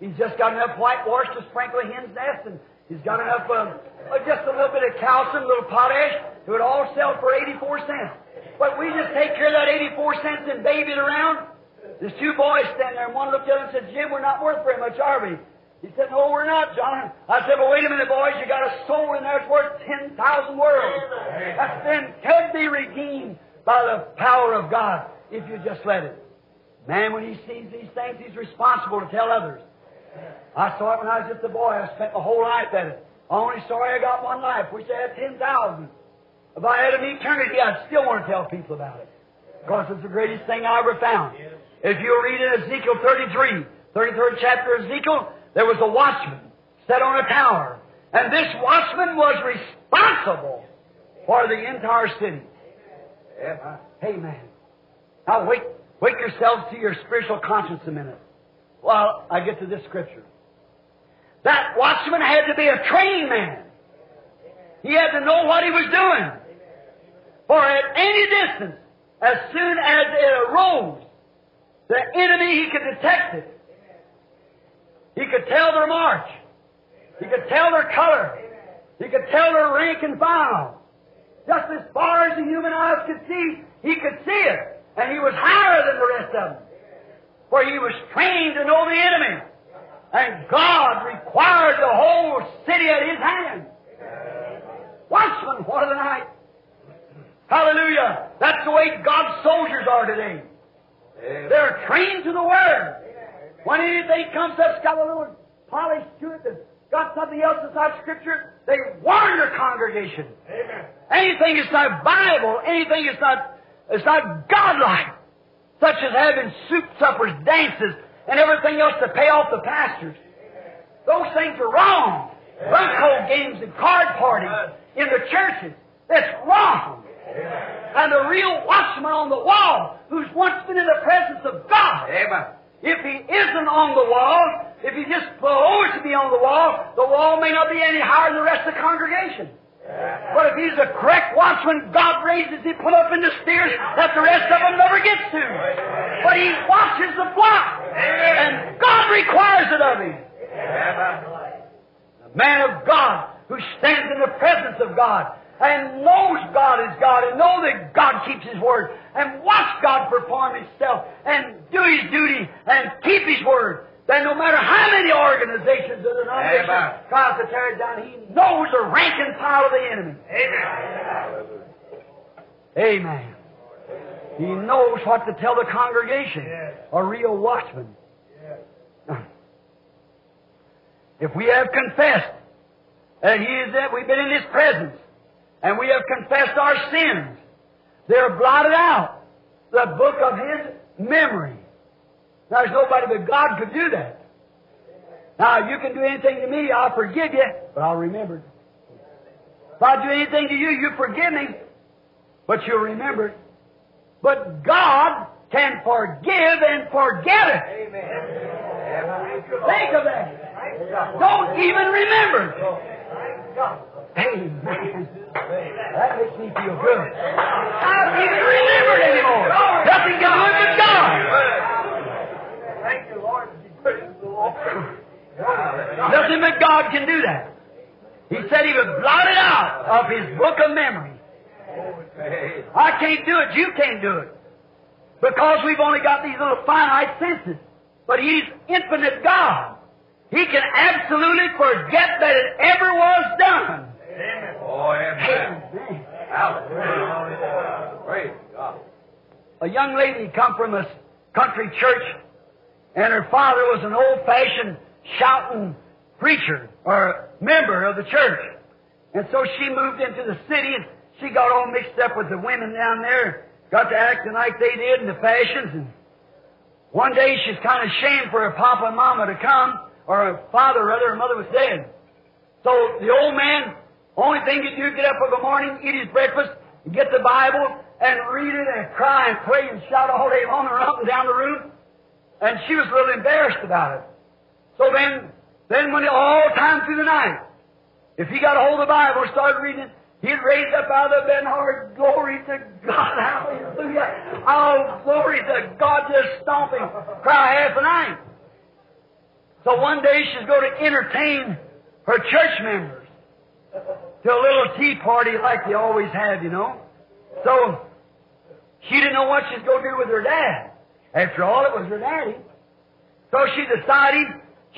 He's just got enough whitewash to sprinkle a hen's nest, and he's got enough, uh, just a little bit of calcium, a little potash. It would all sell for 84 cents. But we just take care of that 84 cents and baby it around. There's two boys standing there, and one looked at him and said, Jim, we're not worth very much, are we? He said, No, we're not, John. I said, Well, wait a minute, boys. You got a soul in there that's worth 10,000 worlds. That's been, could be redeemed by the power of God if you just let it. Man, when he sees these things, he's responsible to tell others. I saw it when I was just a boy. I spent my whole life at it. Only sorry I got one life. Wish I had 10,000. If I had an eternity, I'd still want to tell people about it. Because it's the greatest thing I ever found. If you'll read in Ezekiel 33, 33rd chapter of Ezekiel, there was a watchman set on a tower. And this watchman was responsible for the entire city. Amen. Now wake, wake yourselves to your spiritual conscience a minute while I get to this scripture. That watchman had to be a trained man. He had to know what he was doing. For at any distance, as soon as it arose, the enemy, he could detect it. He could tell their march. He could tell their color. He could tell their rank and file. Just as far as the human eyes could see, he could see it. And he was higher than the rest of them. For he was trained to know the enemy. And God required the whole city at his hand. Watchmen, what the night? Hallelujah. That's the way God's soldiers are today. They're trained to the Word. When anything comes up, it's got a little polish to it, that's got something else inside Scripture, they warn their congregation. Amen. Anything that's not Bible, anything that's not, it's not godlike, such as having soup suppers, dances, and everything else to pay off the pastors. Those things are wrong. Bunco games and card parties in the churches. That's wrong. And the real watchman on the wall, who's once been in the presence of God, Amen. if he isn't on the wall, if he just supposed to be on the wall, the wall may not be any higher than the rest of the congregation. But if he's a correct watchman, God raises him, put up in the stairs that the rest of them never gets to. But he watches the flock, and God requires it of him. A man of God who stands in the presence of God and knows God is God and know that God keeps His word and watch God perform Himself and do His duty and keep His word. Then no matter how many organizations or denominations Amen. tries to tear it down, he knows the rank and file of the enemy. Amen. Amen. He knows what to tell the congregation. Yes. A real watchman. If we have confessed that He is that we've been in His presence, and we have confessed our sins, they're blotted out. The book of His memory. Now, there's nobody but God could do that. Now, you can do anything to me, I'll forgive you, but I'll remember it. If I do anything to you, you forgive me, but you'll remember it. But God can forgive and forget it. Amen. Think of that. Don't even remember. Amen. That makes me feel good. I don't even remember it anymore. Nothing can do it but God. Thank you, Lord. Praise the Lord. Nothing but God can do that. He said he would blot it out of his book of memory. I can't do it. You can't do it. Because we've only got these little finite senses. But He's infinite God. He can absolutely forget that it ever was done. Oh, amen. Amen. Praise God. A young lady come from a country church, and her father was an old-fashioned shouting preacher or member of the church. And so she moved into the city, and she got all mixed up with the women down there, got to acting like they did in the fashions. And one day she's kind of ashamed for her papa and mama to come, or her father rather, her mother was dead. So the old man, only thing he'd do, get up in the morning, eat his breakfast, get the Bible, and read it, and cry, and pray, and shout all day long, and up and down the room. And she was a little embarrassed about it. So then, then when all time through the night, if he got a hold of the Bible and started reading it, He'd raise up out of the bed, oh, glory to God, hallelujah. Oh, glory to God, just stomping, cry half the night. So one day she's going to entertain her church members to a little tea party like they always have, you know. So she didn't know what she's going to do with her dad. After all, it was her daddy. So she decided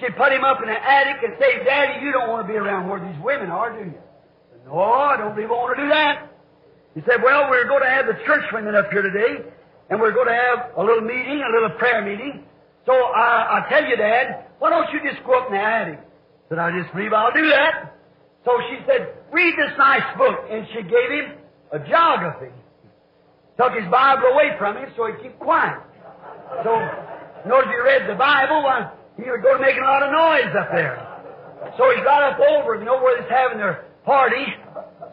she'd put him up in the attic and say, Daddy, you don't want to be around where these women are, do you? No, I don't even want to do that. He said, Well, we're going to have the church women up here today, and we're going to have a little meeting, a little prayer meeting. So I, I tell you, Dad, why don't you just go up in the attic? I said, I just believe I'll do that. So she said, Read this nice book. And she gave him a geography. Took his Bible away from him so he'd keep quiet. So, notice if you read the Bible, uh, he would go making a lot of noise up there. So he got up over, you know, where he's having their party.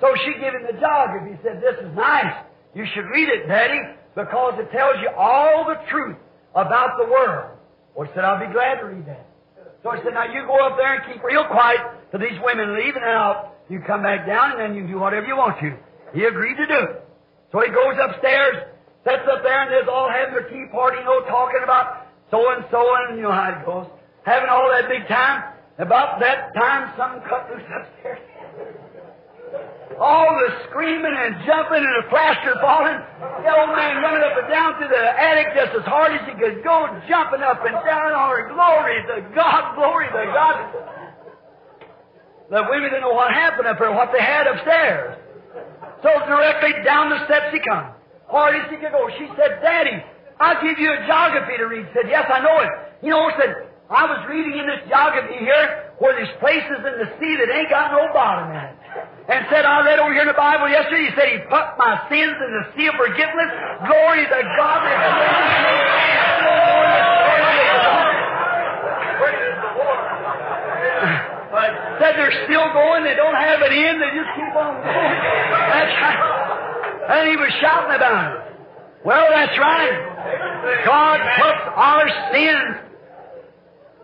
So she gave him the geography. He said, This is nice. You should read it, Daddy, because it tells you all the truth about the world. Well, he said, I'll be glad to read that. So I said, Now you go up there and keep real quiet till these women leave, and then I'll, you come back down, and then you do whatever you want to. He agreed to do it. So he goes upstairs, sits up there, and there's all having their tea party, you know, talking about so and so, and you know how it goes. Having all that big time. About that time, some cut loose upstairs. All the screaming and jumping and the plaster falling. The old man running up and down through the attic just as hard as he could go, jumping up and down on her. Glory to God, glory to God. The women didn't know what happened up there, what they had upstairs. So directly down the steps he comes. Hard as he could go. She said, Daddy, I'll give you a geography to read. He said, Yes, I know it. You know, said, I was reading in this geography here where there's places in the sea that ain't got no bottom in it. And said, I read over here in the Bible yesterday, he said he put my sins in the sea of forgiveness. Glory to God. But said they're still going, they don't have it in, they just keep on going. That's right. And he was shouting about it. Well, that's right. God puts our sins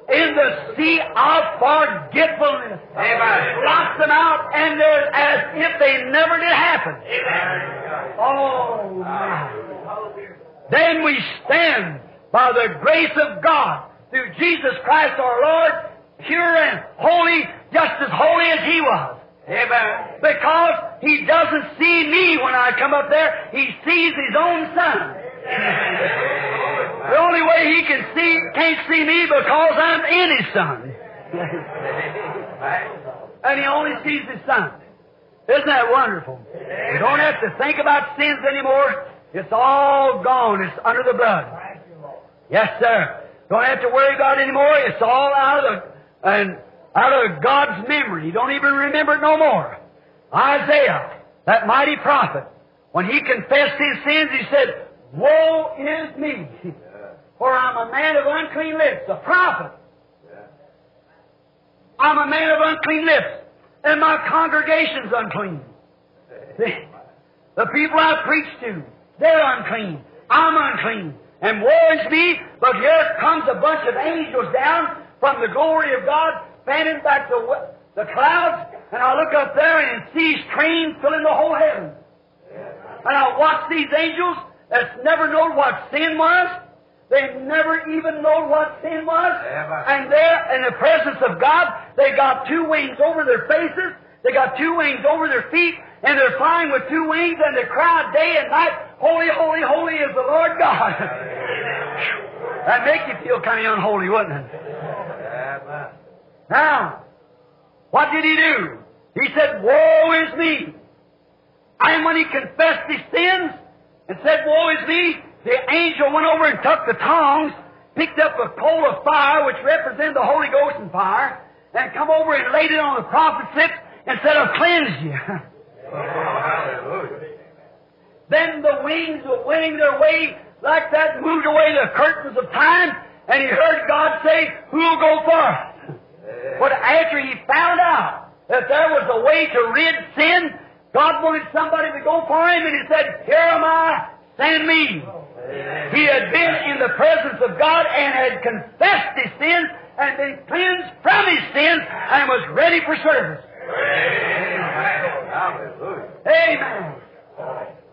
in the sea of forgetfulness. Amen. Blots them out, and they're as if they never did happen. Oh, my. Then we stand by the grace of God through Jesus Christ our Lord, pure and holy, just as holy as He was. Amen. Because He doesn't see me when I come up there, He sees His own Son. The only way He can see, can't see me because I'm in His Son. and He only sees His Son. Isn't that wonderful? You don't have to think about sins anymore. It's all gone. It's under the blood. Yes, sir. Don't have to worry about it anymore. It's all out of the, and out of God's memory. You don't even remember it no more. Isaiah, that mighty prophet, when he confessed his sins, he said, Woe is me, for I'm a man of unclean lips, a prophet. I'm a man of unclean lips, and my congregation's unclean. The people I preach to, they're unclean. I'm unclean. And woe is me, but here comes a bunch of angels down from the glory of God, fanning back the, the clouds, and I look up there and see trains filling the whole heaven. And I watch these angels that's never known what sin was. They never even known what sin was. And there, in the presence of God, they got two wings over their faces, they got two wings over their feet, and they're flying with two wings, and they cry day and night, Holy, holy, holy is the Lord God. That'd make you feel kind of unholy, wouldn't it? Now, what did he do? He said, Woe is me. And when he confessed his sins and said, Woe is me, the angel went over and took the tongs, picked up a coal of fire, which represented the Holy Ghost and fire, and come over and laid it on the prophet's lips and said, I've cleansed you. Hallelujah. Then the wings were winging their way like that, moved away the curtains of time, and he heard God say, Who'll go first? But after he found out that there was a way to rid sin, God wanted somebody to go for him, and he said, Here am I, send me. He had been in the presence of God and had confessed his sins and been cleansed from his sins and was ready for service. Amen.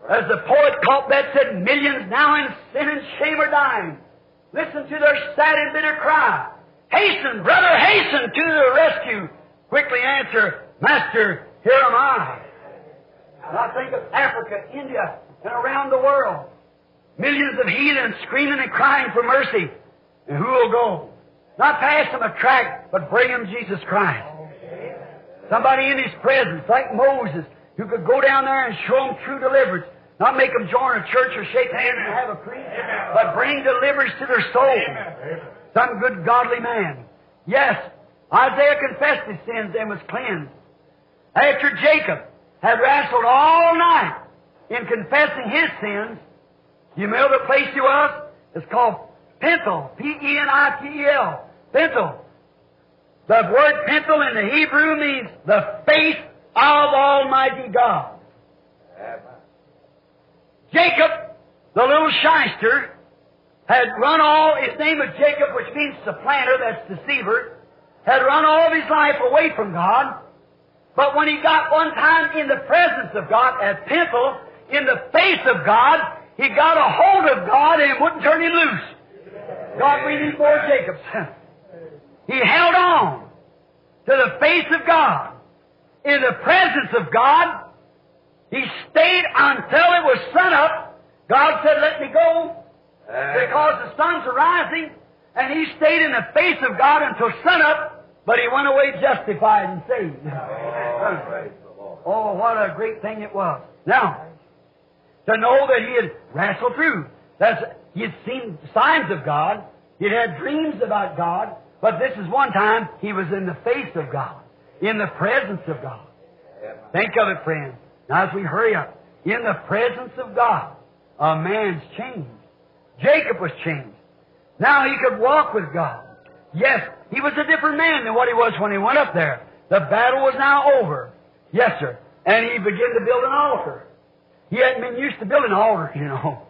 As the poet Cobbett said, millions now in sin and shame are dying. Listen to their sad and bitter cry. Hasten, brother, hasten to the rescue. Quickly answer, Master, here am I. And I think of Africa, India, and around the world. Millions of heathens screaming and crying for mercy. And who will go? Not pass them a tract, but bring them Jesus Christ. Somebody in His presence, like Moses, who could go down there and show them true deliverance. Not make them join a church or shake hands and have a creed, but bring deliverance to their soul. Some good godly man. Yes, Isaiah confessed his sins and was cleansed. After Jacob had wrestled all night in confessing his sins, you know the place he was? It's called Pentel. P-E-N-I-T-E-L. Pentel. The word Pentel in the Hebrew means the face of Almighty God. Jacob, the little shyster, had run all, his name was Jacob, which means supplanter, that's deceiver, had run all of his life away from God, but when he got one time in the presence of God at Pentel, in the face of God, he got a hold of God and wouldn't turn him loose. God, we need more Jacobs. he held on to the face of God. In the presence of God, he stayed until it was sun up. God said, let me go because the sun's arising. And he stayed in the face of God until sun up, but he went away justified and saved. Oh, what a great thing it was. Now, to know that he had wrestled through. That's, he had seen signs of God. He had dreams about God. But this is one time he was in the face of God, in the presence of God. Think of it, friends. Now, as we hurry up, in the presence of God, a man's changed. Jacob was changed. Now he could walk with God. Yes, he was a different man than what he was when he went up there. The battle was now over. Yes, sir. And he began to build an altar. He hadn't been used to building altars, you know.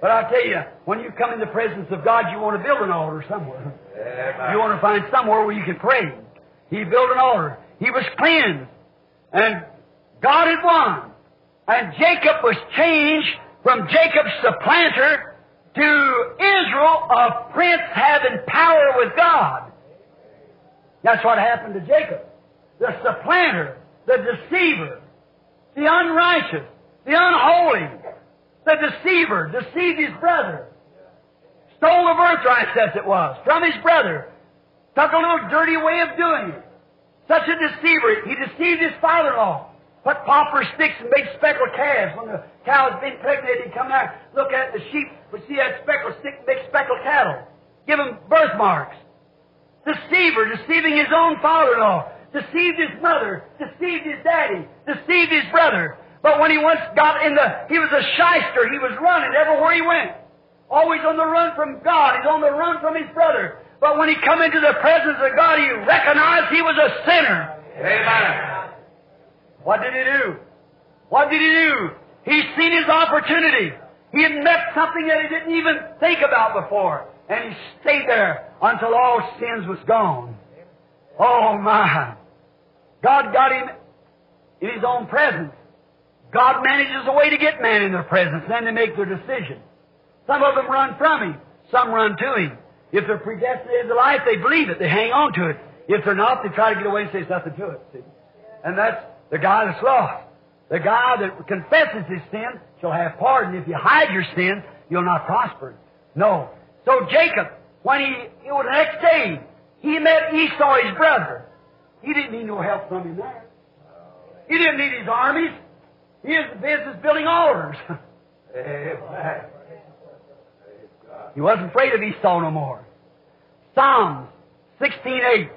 But I tell you, when you come in the presence of God, you want to build an altar somewhere. You want to find somewhere where you can pray. He built an altar. He was cleansed. And God had won. And Jacob was changed from Jacob's supplanter to Israel, a prince having power with God. That's what happened to Jacob. The supplanter, the deceiver, the unrighteous, the unholy, the deceiver, deceived his brother. Stole the birthright, says it was, from his brother. Took a little dirty way of doing it. Such a deceiver. He deceived his father-in-law. Put poplar sticks and big speckled calves. When the cow was being pregnant, he'd come out, look at the sheep, would see that speckled stick, big speckled cattle. Give them birthmarks. Deceiver, deceiving his own father-in-law. Deceived his mother. Deceived his daddy. Deceived his brother. But when he once got in the, he was a shyster. He was running everywhere he went. Always on the run from God. He's on the run from his brother. But when he come into the presence of God, he recognized he was a sinner. Amen. What did he do? What did he do? He seen his opportunity. He had met something that he didn't even think about before. And he stayed there until all sins was gone. Oh my. God got him in his own presence. God manages a way to get man in their presence, then they make their decision. Some of them run from him. Some run to him. If they're predestinated to life, they believe it. They hang on to it. If they're not, they try to get away and say nothing to it. See? And that's the guy that's lost. The guy that confesses his sin shall have pardon. If you hide your sin, you'll not prosper. No. So Jacob, when he, it was the next day, he met Esau, his brother. He didn't need no help from him there. He didn't need his armies. He was the business building altars. Amen. He wasn't afraid of Esau no more. Psalms 16.8,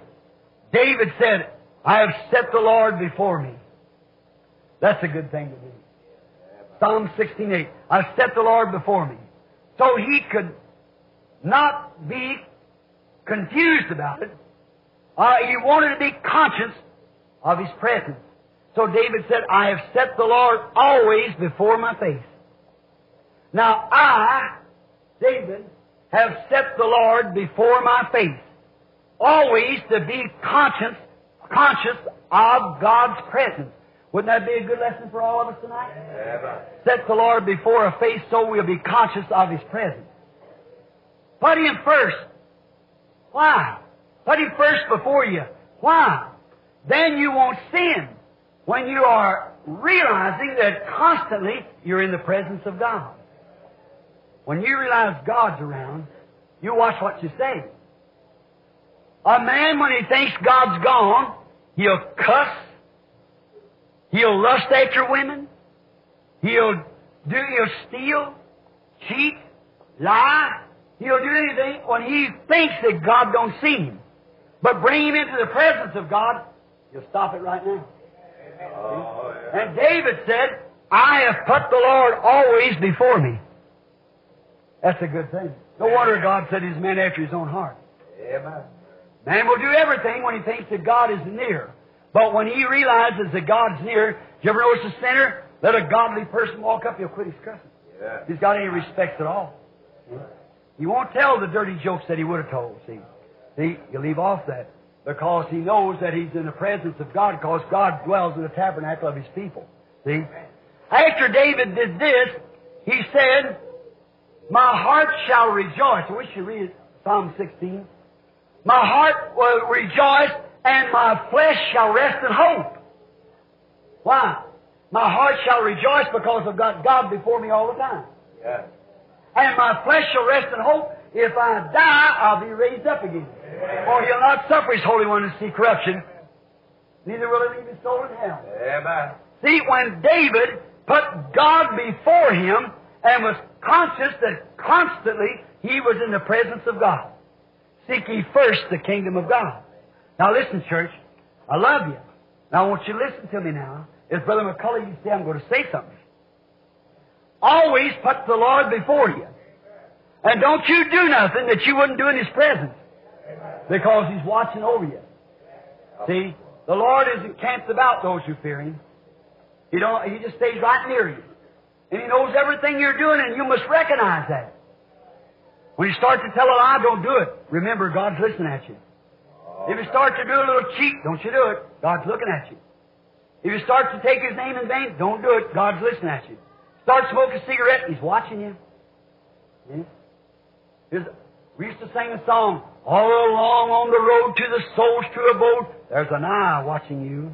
David said, I have set the Lord before me. That's a good thing to do. Psalm 16.8, I've set the Lord before me. So he could not be confused about it. Uh, he wanted to be conscious of his presence. So David said, I have set the Lord always before my face. Now I, David, have set the Lord before my face. Always to be conscious, conscious of God's presence. Wouldn't that be a good lesson for all of us tonight? Amen. Set the Lord before a face so we'll be conscious of His presence. Put Him first. Why? Put Him first before you. Why? Then you won't sin when you are realizing that constantly you're in the presence of God. When you realize God's around, you watch what you say. A man, when he thinks God's gone, he'll cuss, he'll lust after women, he'll do, he'll steal, cheat, lie, he'll do anything when he thinks that God don't see him. But bring him into the presence of God, he'll stop it right now. And David said, I have put the Lord always before me. That's a good thing. No wonder God said he's a man after his own heart. Amen. Man will do everything when he thinks that God is near. But when he realizes that God's near, did you ever notice a sinner? Let a godly person walk up, he'll quit his cussing. Yeah. He's got any respect at all. He won't tell the dirty jokes that he would have told, see. See, you leave off that. Because he knows that he's in the presence of God, because God dwells in the tabernacle of his people. See? After David did this, he said, My heart shall rejoice. I wish you read Psalm 16. My heart will rejoice, and my flesh shall rest in hope. Why? My heart shall rejoice because I've got God before me all the time. Yeah. And my flesh shall rest in hope. If I die, I'll be raised up again. Oh, For he'll not suffer his Holy One to see corruption, neither will he leave his soul in hell. Amen. See, when David put God before him and was conscious that constantly he was in the presence of God. Seek ye first the kingdom of God. Now listen, church. I love you. Now I want you to listen to me now. As Brother McCullough used to say, I'm going to say something. Always put the Lord before you. And don't you do nothing that you wouldn't do in His presence. Because He's watching over you. See? The Lord isn't camped about those who fear Him. He don't, He just stays right near you. And He knows everything you're doing and you must recognize that. When you start to tell a lie, don't do it. Remember, God's listening at you. If you start to do a little cheat, don't you do it. God's looking at you. If you start to take His name in vain, don't do it. God's listening at you. Start smoking a cigarette, He's watching you. Yeah? We used to sing a song, All along on the road to the soul's true abode, there's an eye watching you.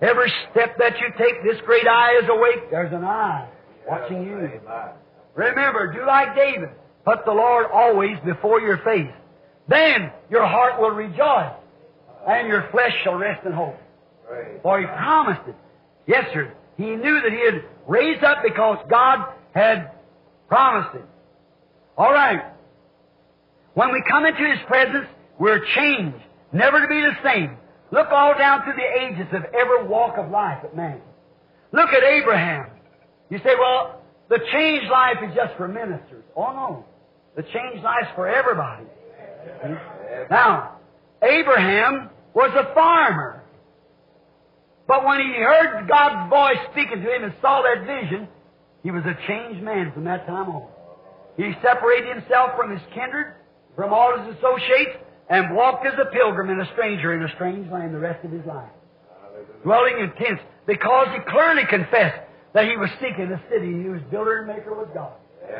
Every step that you take, this great eye is awake, there's an eye watching you. Amen. Remember, do like David. Put the Lord always before your face. Then your heart will rejoice, and your flesh shall rest in hope. Praise. For he promised it. Yes, sir. He knew that he had raised up because God had promised it. All right. When we come into his presence, we're changed, never to be the same. Look all down through the ages of every walk of life at man. Look at Abraham. You say, well, the changed life is just for ministers. Oh no. The changed life's for everybody. Now, Abraham was a farmer. But when he heard God's voice speaking to him and saw that vision, he was a changed man from that time on. He separated himself from his kindred, from all his associates, and walked as a pilgrim and a stranger in a strange land the rest of his life. Dwelling in tents, because he clearly confessed that he was seeking a city whose builder and maker was God.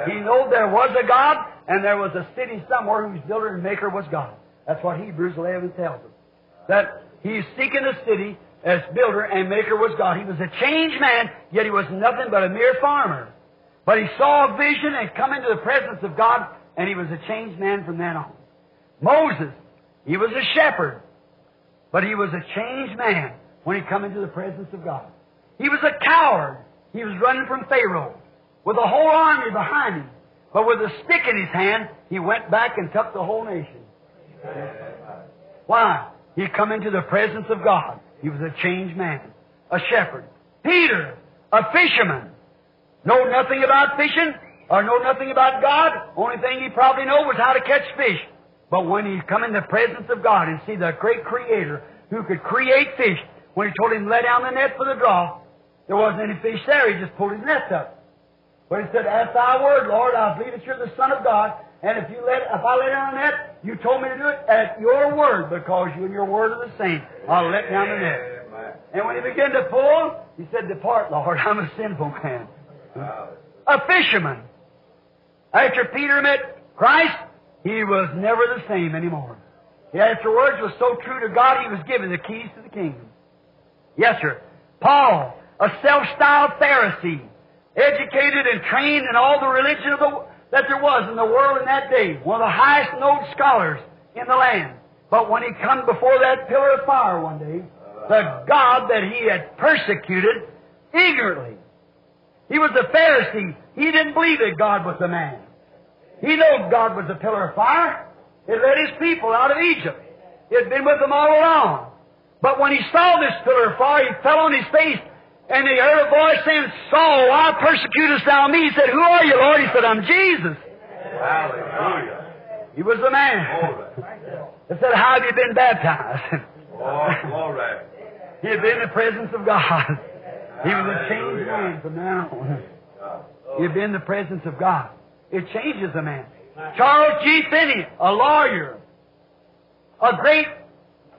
He knew there was a God, and there was a city somewhere whose builder and maker was God. That's what Hebrews 11 tells us. That he's seeking a city as builder and maker was God. He was a changed man, yet he was nothing but a mere farmer. But he saw a vision and come into the presence of God, and he was a changed man from then on. Moses, he was a shepherd, but he was a changed man when he come into the presence of God. He was a coward. He was running from Pharaoh with a whole army behind him. But with a stick in his hand, he went back and took the whole nation. Why? He come into the presence of God. He was a changed man, a shepherd. Peter, a fisherman, know nothing about fishing or know nothing about God. Only thing he probably know was how to catch fish. But when he come in the presence of God and see the great Creator who could create fish, when he told him to lay down the net for the draw, there wasn't any fish there. He just pulled his nets up. But he said, "At thy word, Lord, I believe that you're the Son of God, and if you let, if I lay down the net, you told me to do it at your word, because you and your word are the same. I'll let down the net." And when he began to pull, he said, Depart, Lord, I'm a sinful man. A fisherman. After Peter met Christ, he was never the same anymore. He afterwards was so true to God, he was given the keys to the kingdom. Yes, sir. Paul, a self-styled Pharisee, educated and trained in all the religion of the, that there was in the world in that day, one of the highest known scholars in the land. But when he come before that pillar of fire one day, the God that he had persecuted eagerly. He was a Pharisee. He didn't believe that God was a man. He knew God was a pillar of fire. It led his people out of Egypt. He had been with them all along. But when he saw this pillar of fire, he fell on his face and he heard a voice saying, Saul, why persecutest thou me? He said, Who are you, Lord? He said, I'm Jesus. Hallelujah. He was the man. He said, How have you been baptized? Oh, glory. he had been in the presence of God. He was a changed man from now on. He had been in the presence of God. It changes a man. Charles G. Finney, a lawyer, a great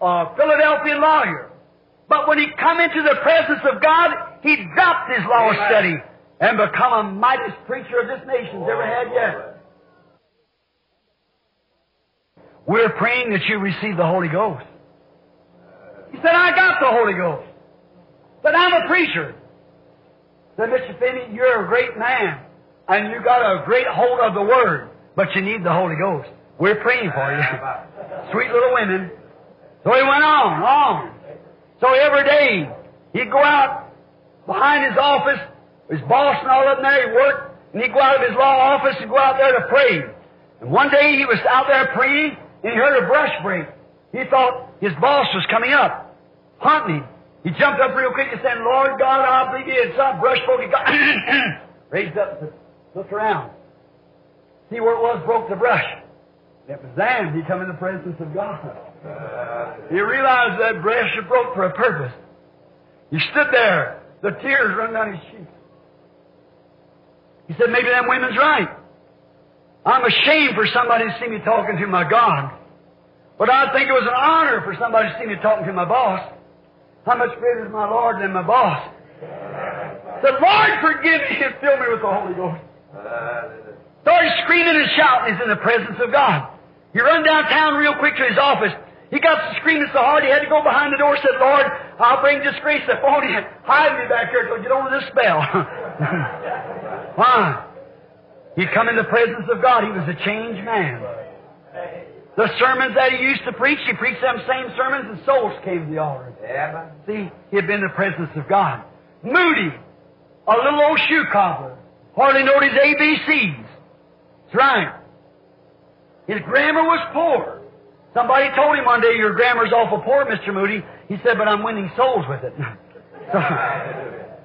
uh, Philadelphia lawyer. But when he come into the presence of God, he dropped his law Amen. study and become a mightiest preacher of this nation's ever had yet. We're praying that you receive the Holy Ghost. He said, I got the Holy Ghost. But I'm a preacher. Said, Mr. Finney, you're a great man. And you got a great hold of the Word. But you need the Holy Ghost. We're praying for you. Sweet little women. So he went on, on. So every day, he'd go out behind his office, his boss and all of them there, he'd work, and he'd go out of his law office and go out there to pray. And one day he was out there praying, and he heard a brush break. He thought his boss was coming up, hunting him. He jumped up real quick and said, Lord God, I believe you some brush broke. He got raised up and looked around. See where it was broke the brush. It was then he come in the presence of God. Uh, he realized that brush had broke for a purpose. He stood there, the tears run down his cheeks. He said, maybe that women's right. I'm ashamed for somebody to see me talking to my God. But I think it was an honor for somebody to see me talking to my boss. How much greater is my Lord than my boss? The Lord forgive me and fill me with the Holy Ghost. Uh, Started screaming and shouting. He's in the presence of God. He run downtown real quick to his office. He got to screaming so hard he had to go behind the door and said, Lord, I'll bring disgrace upon you. Hide me back here till you get over this spell. Why? He come in the presence of God. He was a changed man. The sermons that he used to preach, he preached them same sermons and souls came to the altar. Amen. See, he had been in the presence of God. Moody, a little old shoe cobbler, hardly knowed his ABCs. Right. His grammar was poor. Somebody told him one day, your grammar's awful poor, Mr. Moody. He said, but I'm winning souls with it. so,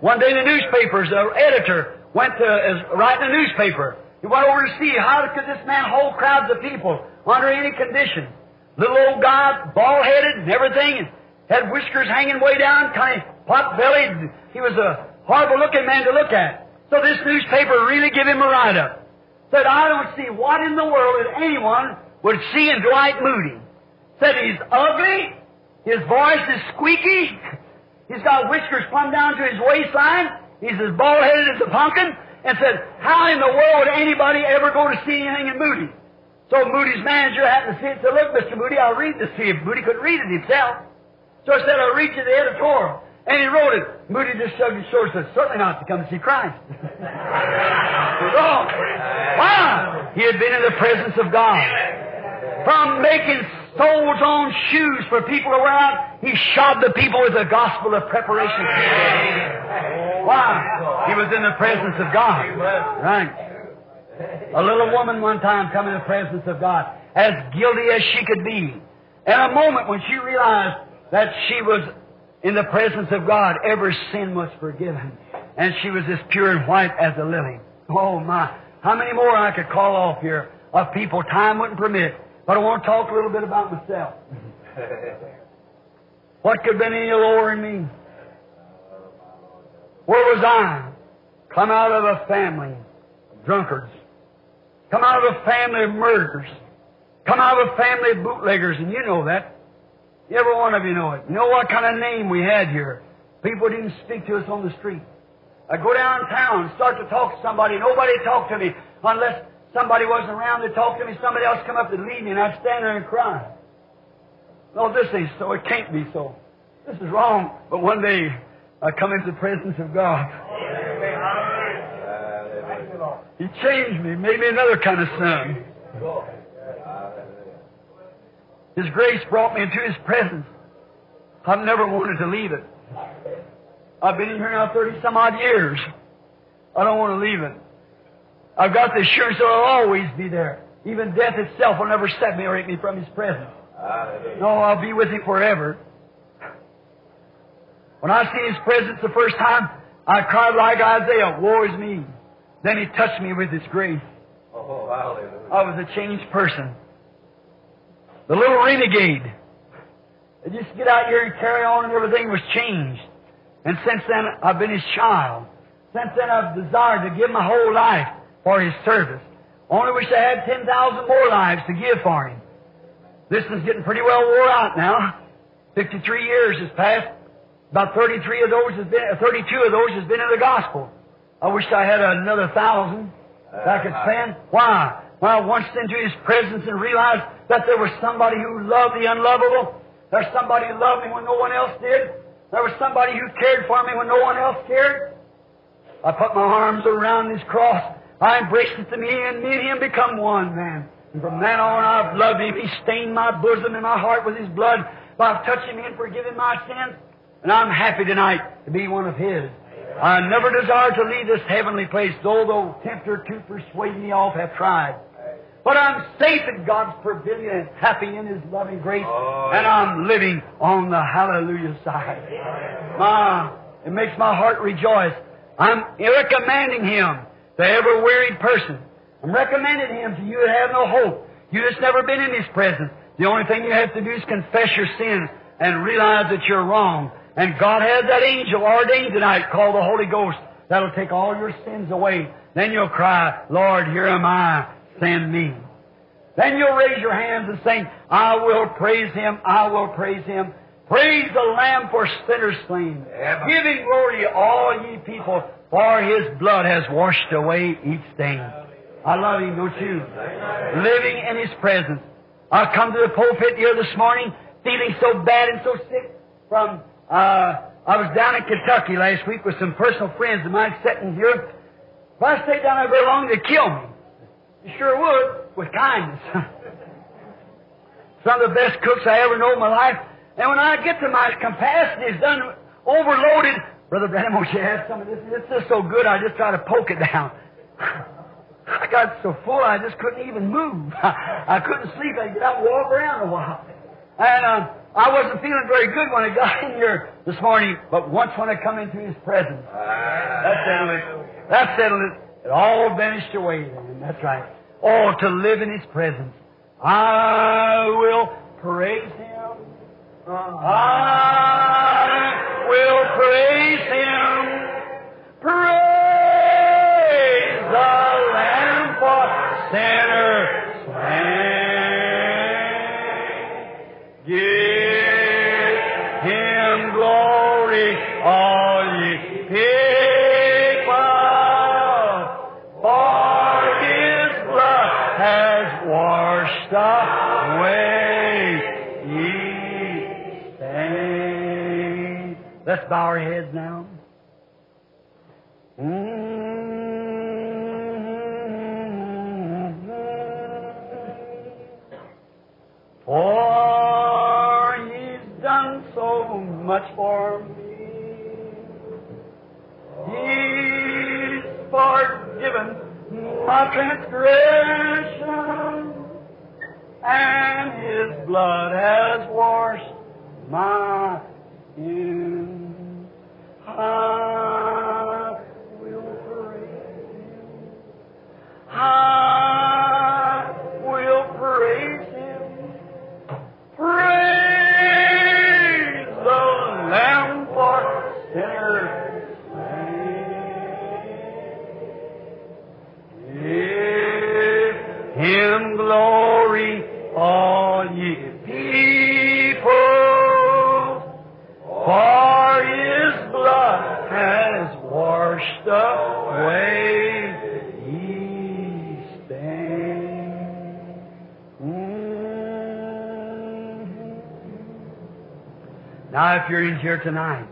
one day in the newspapers, the editor went to, is writing a newspaper. He went over to see how could this man hold crowds of people under any condition. Little old guy, bald-headed and everything, had whiskers hanging way down, kind of pot-bellied. He was a horrible-looking man to look at. So this newspaper really gave him a write-up. Said, I don't see what in the world that anyone would see in Dwight Moody. Said he's ugly, his voice is squeaky, he's got whiskers plumb down to his waistline, he's as bald-headed as a pumpkin, and said, how in the world would anybody ever go to see anything in Moody? So Moody's manager happened to see it and said, look, Mr. Moody, I'll read this to you. Moody couldn't read it himself. So I said, I'll read you the editorial. And he wrote it. Moody just shrugged his shoulders and said, certainly not to come to see Christ. Oh, Wrong. Why? He had been in the presence of God. From making soles on shoes for people to wear out, he shod the people with the gospel of preparation. Why? He was in the presence of God. Right. A little woman one time come in the presence of God, as guilty as she could be. In a moment when she realized that she was in the presence of God, every sin was forgiven. And she was as pure and white as a lily. Oh my. How many more I could call off here of people time wouldn't permit. But I want to talk a little bit about myself. What could have been any lower in me? Where was I? Come out of a family of drunkards. Come out of a family of murderers. Come out of a family of bootleggers, and you know that. Every one of you know it. You know what kind of name we had here. People didn't speak to us on the street. I go downtown, start to talk to somebody. Nobody talked to me unless somebody wasn't around to talk to me. Somebody else come up to lead me, and I'd stand there and cry. No, this ain't so. It can't be so. This is wrong. But one day, I come into the presence of God. He changed me, made me another kind of son. His grace brought me into His presence. I've never wanted to leave it. I've been in here now 30 some odd years. I don't want to leave it. I've got the assurance that I'll always be there. Even death itself will never separate me from His presence. No, I'll be with Him forever. When I see His presence the first time, I cried like Isaiah, woe is me. Then He touched me with His grace. Oh, hallelujah. I was a changed person. The little renegade. I just get out here and carry on and everything was changed. And since then, I've been His child. Since then, I've desired to give my whole life for His service. Only wish I had 10,000 more lives to give for Him. This is getting pretty well wore out now. 53 years has passed. About 33 of those has been, uh, 32 of those has been in the gospel. I wish I had another thousand that I could spend. Why? When I once into His presence and realized that there was somebody who loved the unlovable. There's somebody who loved me when no one else did. There was somebody who cared for me when no one else cared. I put my arms around His cross. I embraced it to me, and me and Him become one man. And from then on, I've loved Him. He stained my bosom and my heart with His blood by touching me and forgiving my sins. And I'm happy tonight to be one of His. I never desire to leave this heavenly place, though the tempter to persuade me off have tried. But I'm safe in God's pavilion and happy in His loving grace, Oh, and I'm living on the hallelujah side. My, it makes my heart rejoice. I'm recommending Him to every wearied person. I'm recommending Him to you that have no hope. You just never been in His presence. The only thing you have to do is confess your sins and realize that you're wrong. And God has that angel ordained tonight called the Holy Ghost that'll take all your sins away. Then you'll cry, Lord, here am I, send me. Then you'll raise your hands and sing, I will praise Him, I will praise Him. Praise the Lamb for sinners slain. Giving glory to all ye people, for His blood has washed away each stain. I love Him, don't you? Living in His presence. I come to the pulpit here this morning feeling so bad and so sick from, uh, I was down in Kentucky last week with some personal friends of mine sitting here. If I stayed down there very long, they'd kill me. You sure would, with kindness. Some of the best cooks I ever know in my life. And when I get to my capacity is done overloaded, Brother Branham, won't you have some of this? It's just so good, I just try to poke it down. I got so full, I just couldn't even move. I couldn't sleep. I'd get out and walk around a while. And uh, I wasn't feeling very good when I got in here this morning, but once when I come into His presence, that settled it. That settled it. It all vanished away then. That's right. Oh, to live in His presence. I will praise Him. I will praise Him. Praise the Lamb for sinners Let's bow our heads now. For He's done so much for me. He's forgiven my transgression, and His blood has washed my sins. I you're in here tonight.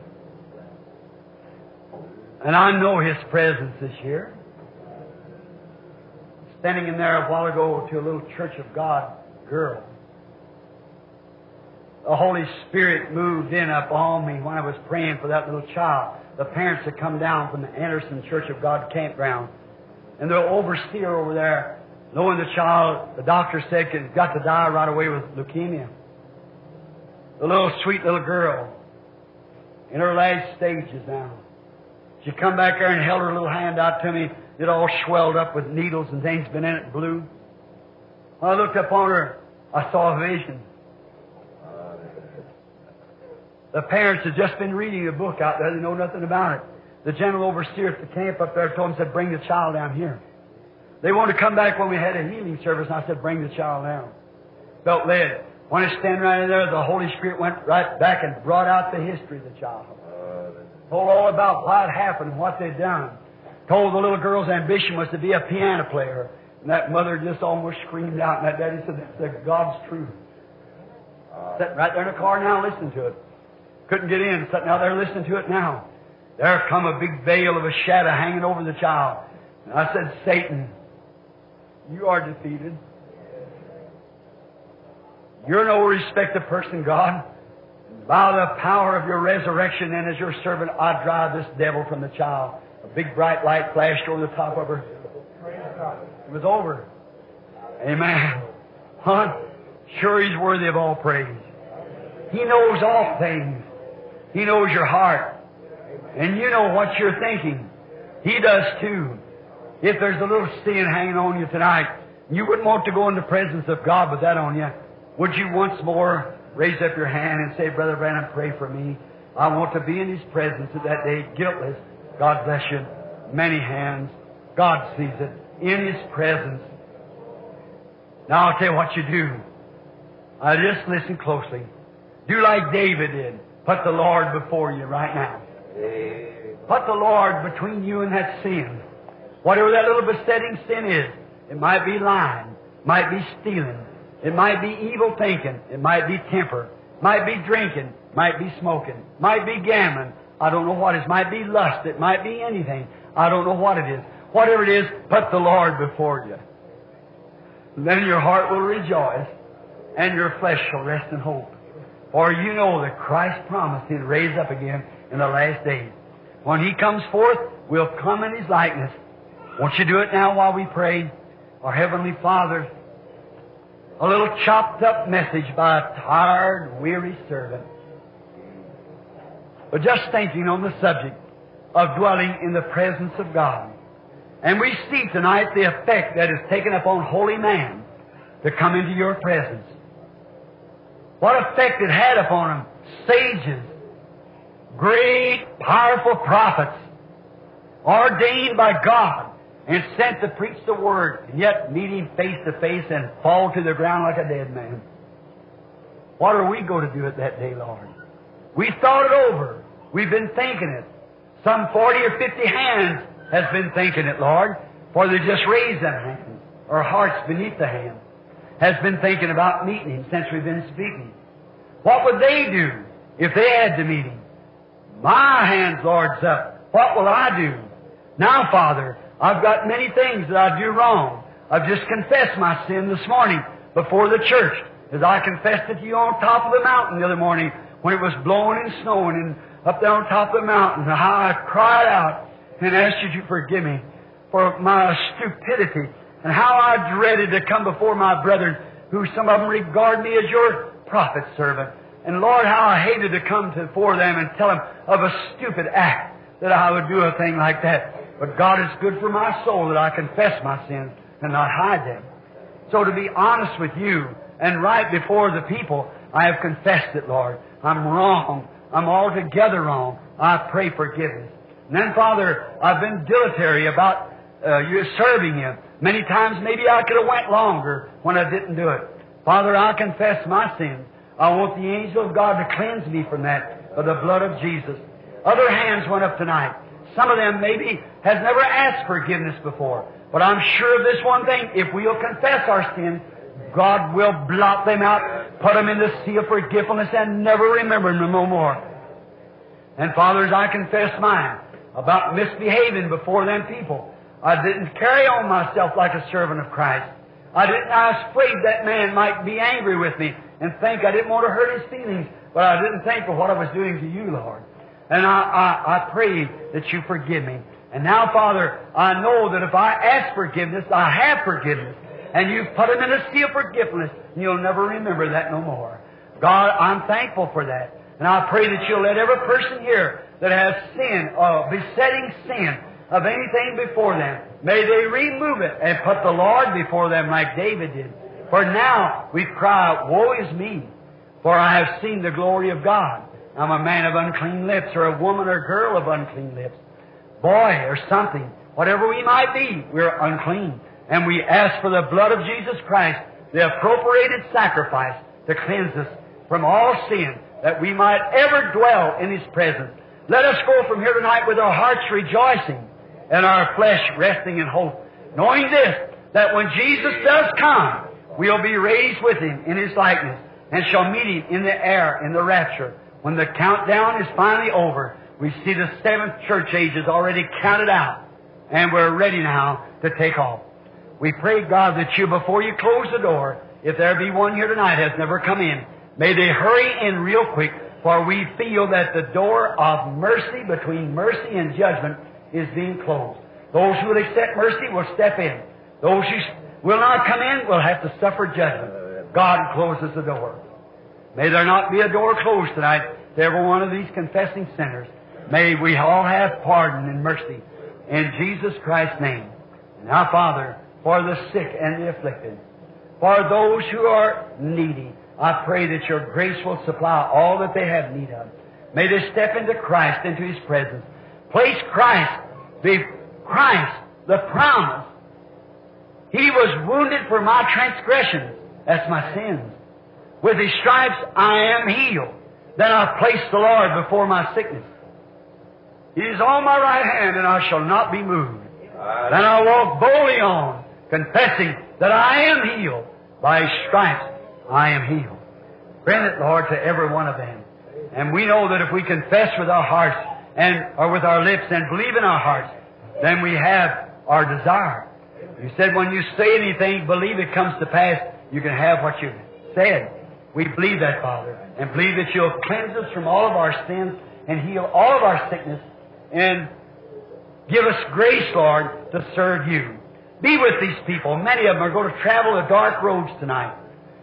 And I know His presence is here. Standing in there a while ago to a little Church of God girl. The Holy Spirit moved in upon me when I was praying for that little child. The parents had come down from the Anderson Church of God campground. And the overseer over there, knowing the child, the doctor said had got to die right away with leukemia. The little sweet little girl in her last stages now. She come back there and held her little hand out to me. It all swelled up with needles and things been in it blue. When I looked upon her, I saw a vision. The parents had just been reading a book out there. They know nothing about it. The general overseer at the camp up there told them, said, bring the child down here. They wanted to come back when we had a healing service, and I said, bring the child down. Felt led. When I stand right in there, the Holy Spirit went right back and brought out the history of the child. Told all about why it happened, what they'd done. Told the little girl's ambition was to be a piano player. And that mother just almost screamed out, and that daddy said, that's God's truth. Sitting right there in the car now listening to it. Couldn't get in, sitting out there listening to it now. There come a big veil of a shadow hanging over the child. And I said, Satan, you are defeated. You're no respected person, God. By the power of your resurrection and as your servant, I drive this devil from the child. A big bright light flashed over the top of her. It was over. Amen. Huh? Sure, He's worthy of all praise. He knows all things. He knows your heart. And you know what you're thinking. He does too. If there's a little sin hanging on you tonight, you wouldn't want to go in the presence of God with that on you. Would you once more raise up your hand and say, Brother Branham, pray for me. I want to be in His presence at that day, guiltless. God bless you. Many hands. God sees it. In His presence. Now I'll tell you what you do. I just listen closely. Do like David did. Put the Lord before you right now. Put the Lord between you and that sin. Whatever that little besetting sin is. It might be lying. Might be stealing. It might be evil thinking. It might be temper. Might be drinking. Might be smoking. Might be gambling. I don't know what it is. Might be lust. It might be anything. I don't know what it is. Whatever it is, put the Lord before you. Then your heart will rejoice and your flesh shall rest in hope. For you know that Christ promised He'd raise up again in the last days. When He comes forth, we'll come in His likeness. Won't you do it now while we pray? Our Heavenly Father, a little chopped up message by a tired, weary servant. But just thinking on the subject of dwelling in the presence of God. And we see tonight the effect that is taken upon holy man to come into your presence. What effect it had upon them. Sages, great, powerful prophets, ordained by God and sent to preach the Word, and yet meet Him face to face and fall to the ground like a dead man. What are we going to do at that day, Lord? We thought it over. We've been thinking it. Some 40 or 50 hands has been thinking it, Lord, for they just raised their hands, or hearts beneath the hand, has been thinking about meeting Him since we've been speaking. What would they do if they had to meet Him? My hands, Lord's up. What will I do? Now, Father, I've got many things that I do wrong. I've just confessed my sin this morning before the church, as I confessed it to you on top of the mountain the other morning when it was blowing and snowing and up there on top of the mountain, how I cried out and asked you to forgive me for my stupidity and how I dreaded to come before my brethren, who some of them regard me as your prophet servant. And Lord, how I hated to come before them and tell them of a stupid act that I would do a thing like that. But God is good for my soul that I confess my sins and not hide them. So to be honest with you and right before the people, I have confessed it, Lord. I'm wrong. I'm altogether wrong. I pray forgiveness. And then, Father, I've been dilatory about uh, you serving you. Many times maybe I could have went longer when I didn't do it. Father, I confess my sins. I want the angel of God to cleanse me from that by the blood of Jesus. Other hands went up tonight. Some of them maybe has never asked forgiveness before. But I'm sure of this one thing. If we'll confess our sins, God will blot them out, put them in the sea of forgetfulness, and never remember them no more. And fathers, I confess mine about misbehaving before them people, I didn't carry on myself like a servant of Christ. I didn't, I was afraid that man might be angry with me and think I didn't want to hurt his feelings, but I didn't think of what I was doing to you, Lord. And I, I, I pray that you forgive me. And now, Father, I know that if I ask forgiveness, I have forgiveness. And you've put him in a sea of forgiveness, and you'll never remember that no more. God, I'm thankful for that. And I pray that you'll let every person here that has sin, uh, besetting sin of anything before them, may they remove it and put the Lord before them like David did. For now we cry, Woe is me, for I have seen the glory of God. I'm a man of unclean lips, or a woman or girl of unclean lips, boy or something, whatever we might be, we're unclean. And we ask for the blood of Jesus Christ, the appropriated sacrifice, to cleanse us from all sin, that we might ever dwell in His presence. Let us go from here tonight with our hearts rejoicing and our flesh resting in hope, knowing this, that when Jesus does come, we'll be raised with Him in His likeness and shall meet Him in the air, in the rapture. When the countdown is finally over, we see the seventh church age is already counted out, and we're ready now to take off. We pray, God, that you, before you close the door, if there be one here tonight has never come in, may they hurry in real quick, for we feel that the door of mercy between mercy and judgment is being closed. Those who will accept mercy will step in. Those who will not come in will have to suffer judgment. God closes the door. May there not be a door closed tonight to every one of these confessing sinners. May we all have pardon and mercy. In Jesus Christ's name. Now, Father, for the sick and the afflicted, for those who are needy, I pray that your grace will supply all that they have need of. May they step into Christ, into His presence. Place Christ, the Christ, the promise. He was wounded for my transgressions. That's my sins. With His stripes I am healed. Then I place the Lord before my sickness. He is on my right hand, and I shall not be moved. Then I walk boldly on, confessing that I am healed. By His stripes I am healed. Grant it, Lord, to every one of them. And we know that if we confess with our hearts and or with our lips and believe in our hearts, then we have our desire. You said when you say anything, believe it comes to pass, you can have what you said. We believe that, Father, and believe that you'll cleanse us from all of our sins and heal all of our sickness and give us grace, Lord, to serve you. Be with these people. Many of them are going to travel the dark roads tonight.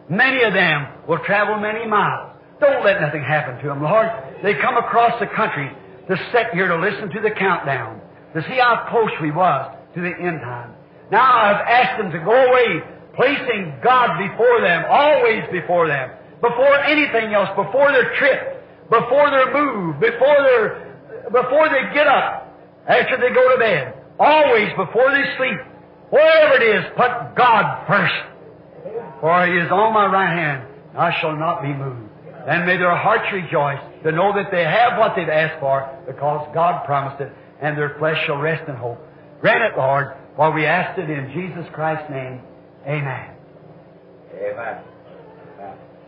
Many of them will travel many miles. Don't let nothing happen to them, Lord. They come across the country to sit here to listen to the countdown, to see how close we was to the end time. Now I've asked them to go away, placing God before them, always before them, before anything else, before their trip, before their move, before their, before they get up, after they go to bed, always before they sleep, wherever it is, put God first. For He is on my right hand, I shall not be moved. And may their hearts rejoice to know that they have what they've asked for because God promised it, and their flesh shall rest in hope. Grant it, Lord, for we ask it in Jesus Christ's name. Amen. Amen.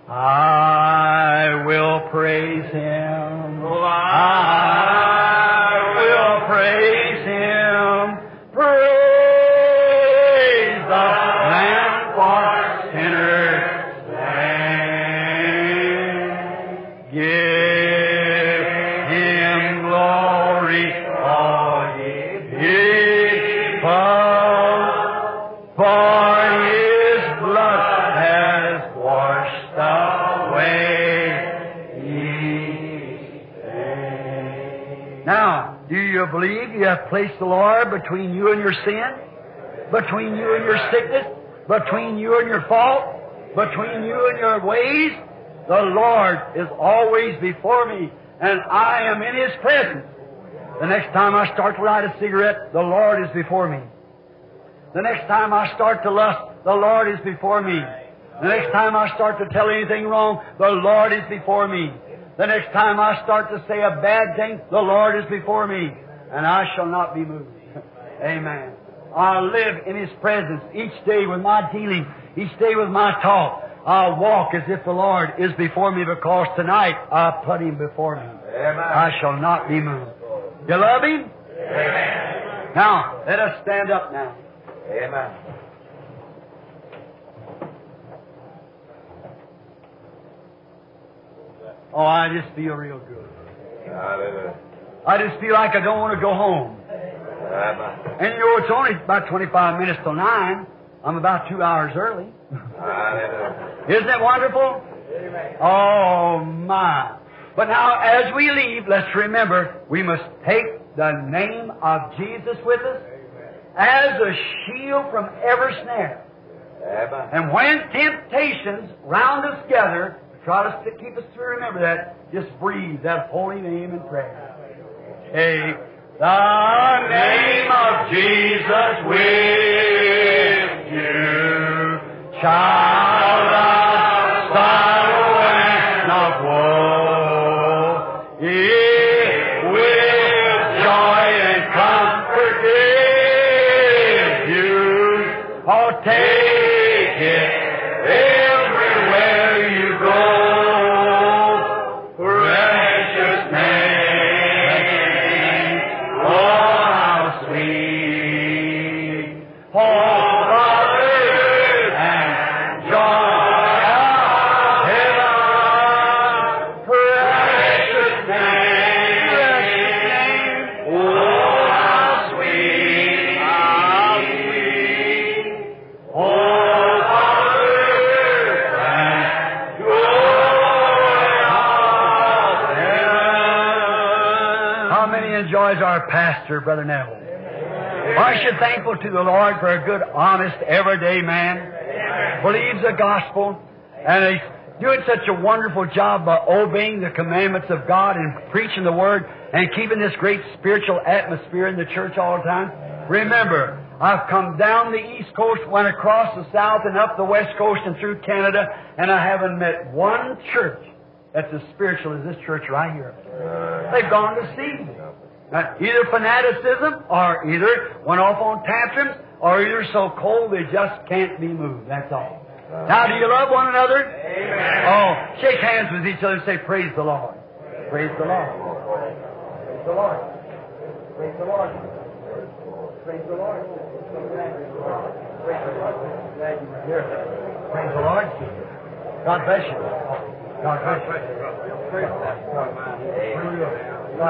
I will praise Him. I will praise have placed the Lord between you and your sin? Between you and your sickness? Between you and your fault? Between you and your ways? The Lord is always before me, and I am in His presence. The next time I start to light a cigarette, the Lord is before me. The next time I start to lust, the Lord is before me. The next time I start to tell anything wrong, the Lord is before me. The next time I start to say a bad thing, the Lord is before me. And I shall not be moved. Amen. I'll live in His presence each day with my dealing, each day with my talk. I'll walk as if the Lord is before me because tonight I put Him before me. Amen. I shall not be moved. You love Him? Now, let us stand up now. Amen. Oh, I just feel real good. Hallelujah. I just feel like I don't want to go home. Amen. And you know, it's only about 25 minutes till 9. I'm about two hours early. Isn't it wonderful? Oh, my. But now, as we leave, let's remember we must take the name of Jesus with us as a shield from every snare. Amen. And when temptations round us gather, try to keep us to remember that, just breathe that holy name in prayer. Take the name of Jesus with you, child Brother Neville? Aren't you thankful to the Lord for a good, honest, everyday man? Believes the gospel, and he's doing such a wonderful job by obeying the commandments of God and preaching the Word and keeping this great spiritual atmosphere in the church all the time. Remember, I've come down the East Coast, went across the South and up the West Coast and through Canada, and I haven't met one church that's as spiritual as this church right here. They've gone to seed. Now, either fanaticism, or either went off on tantrums, or either so cold they just can't be moved. That's all. Now, do you love one another? Amen. Oh, shake hands with each other and say, Praise the Lord. Praise the Lord. Praise the Lord. Praise the Lord. Praise the Lord. Praise the Lord. Glad you were here. Praise the Lord. God bless you. God bless you. Praise the Lord. God bless you. Take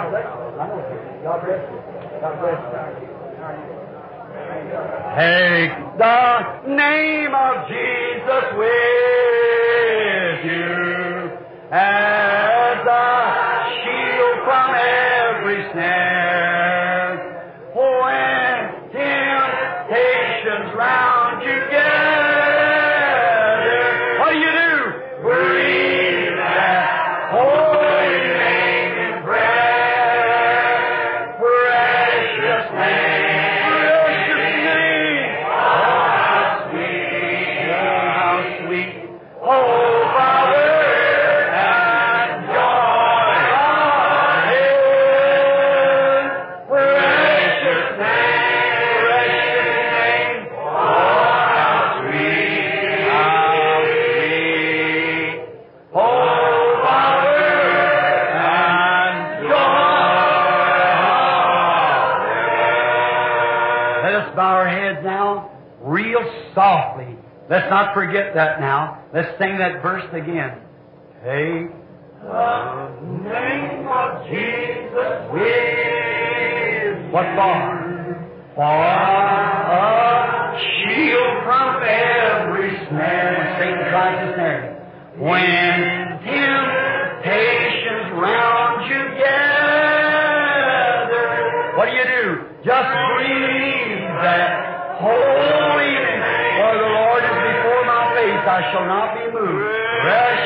the name of Jesus with you as a shield from every snare. Let's not forget that now. Let's sing that verse again. Take the name of Jesus with what for? For a shield from every snare. Satan tries to snare. When temptations round shall not be moved. Precious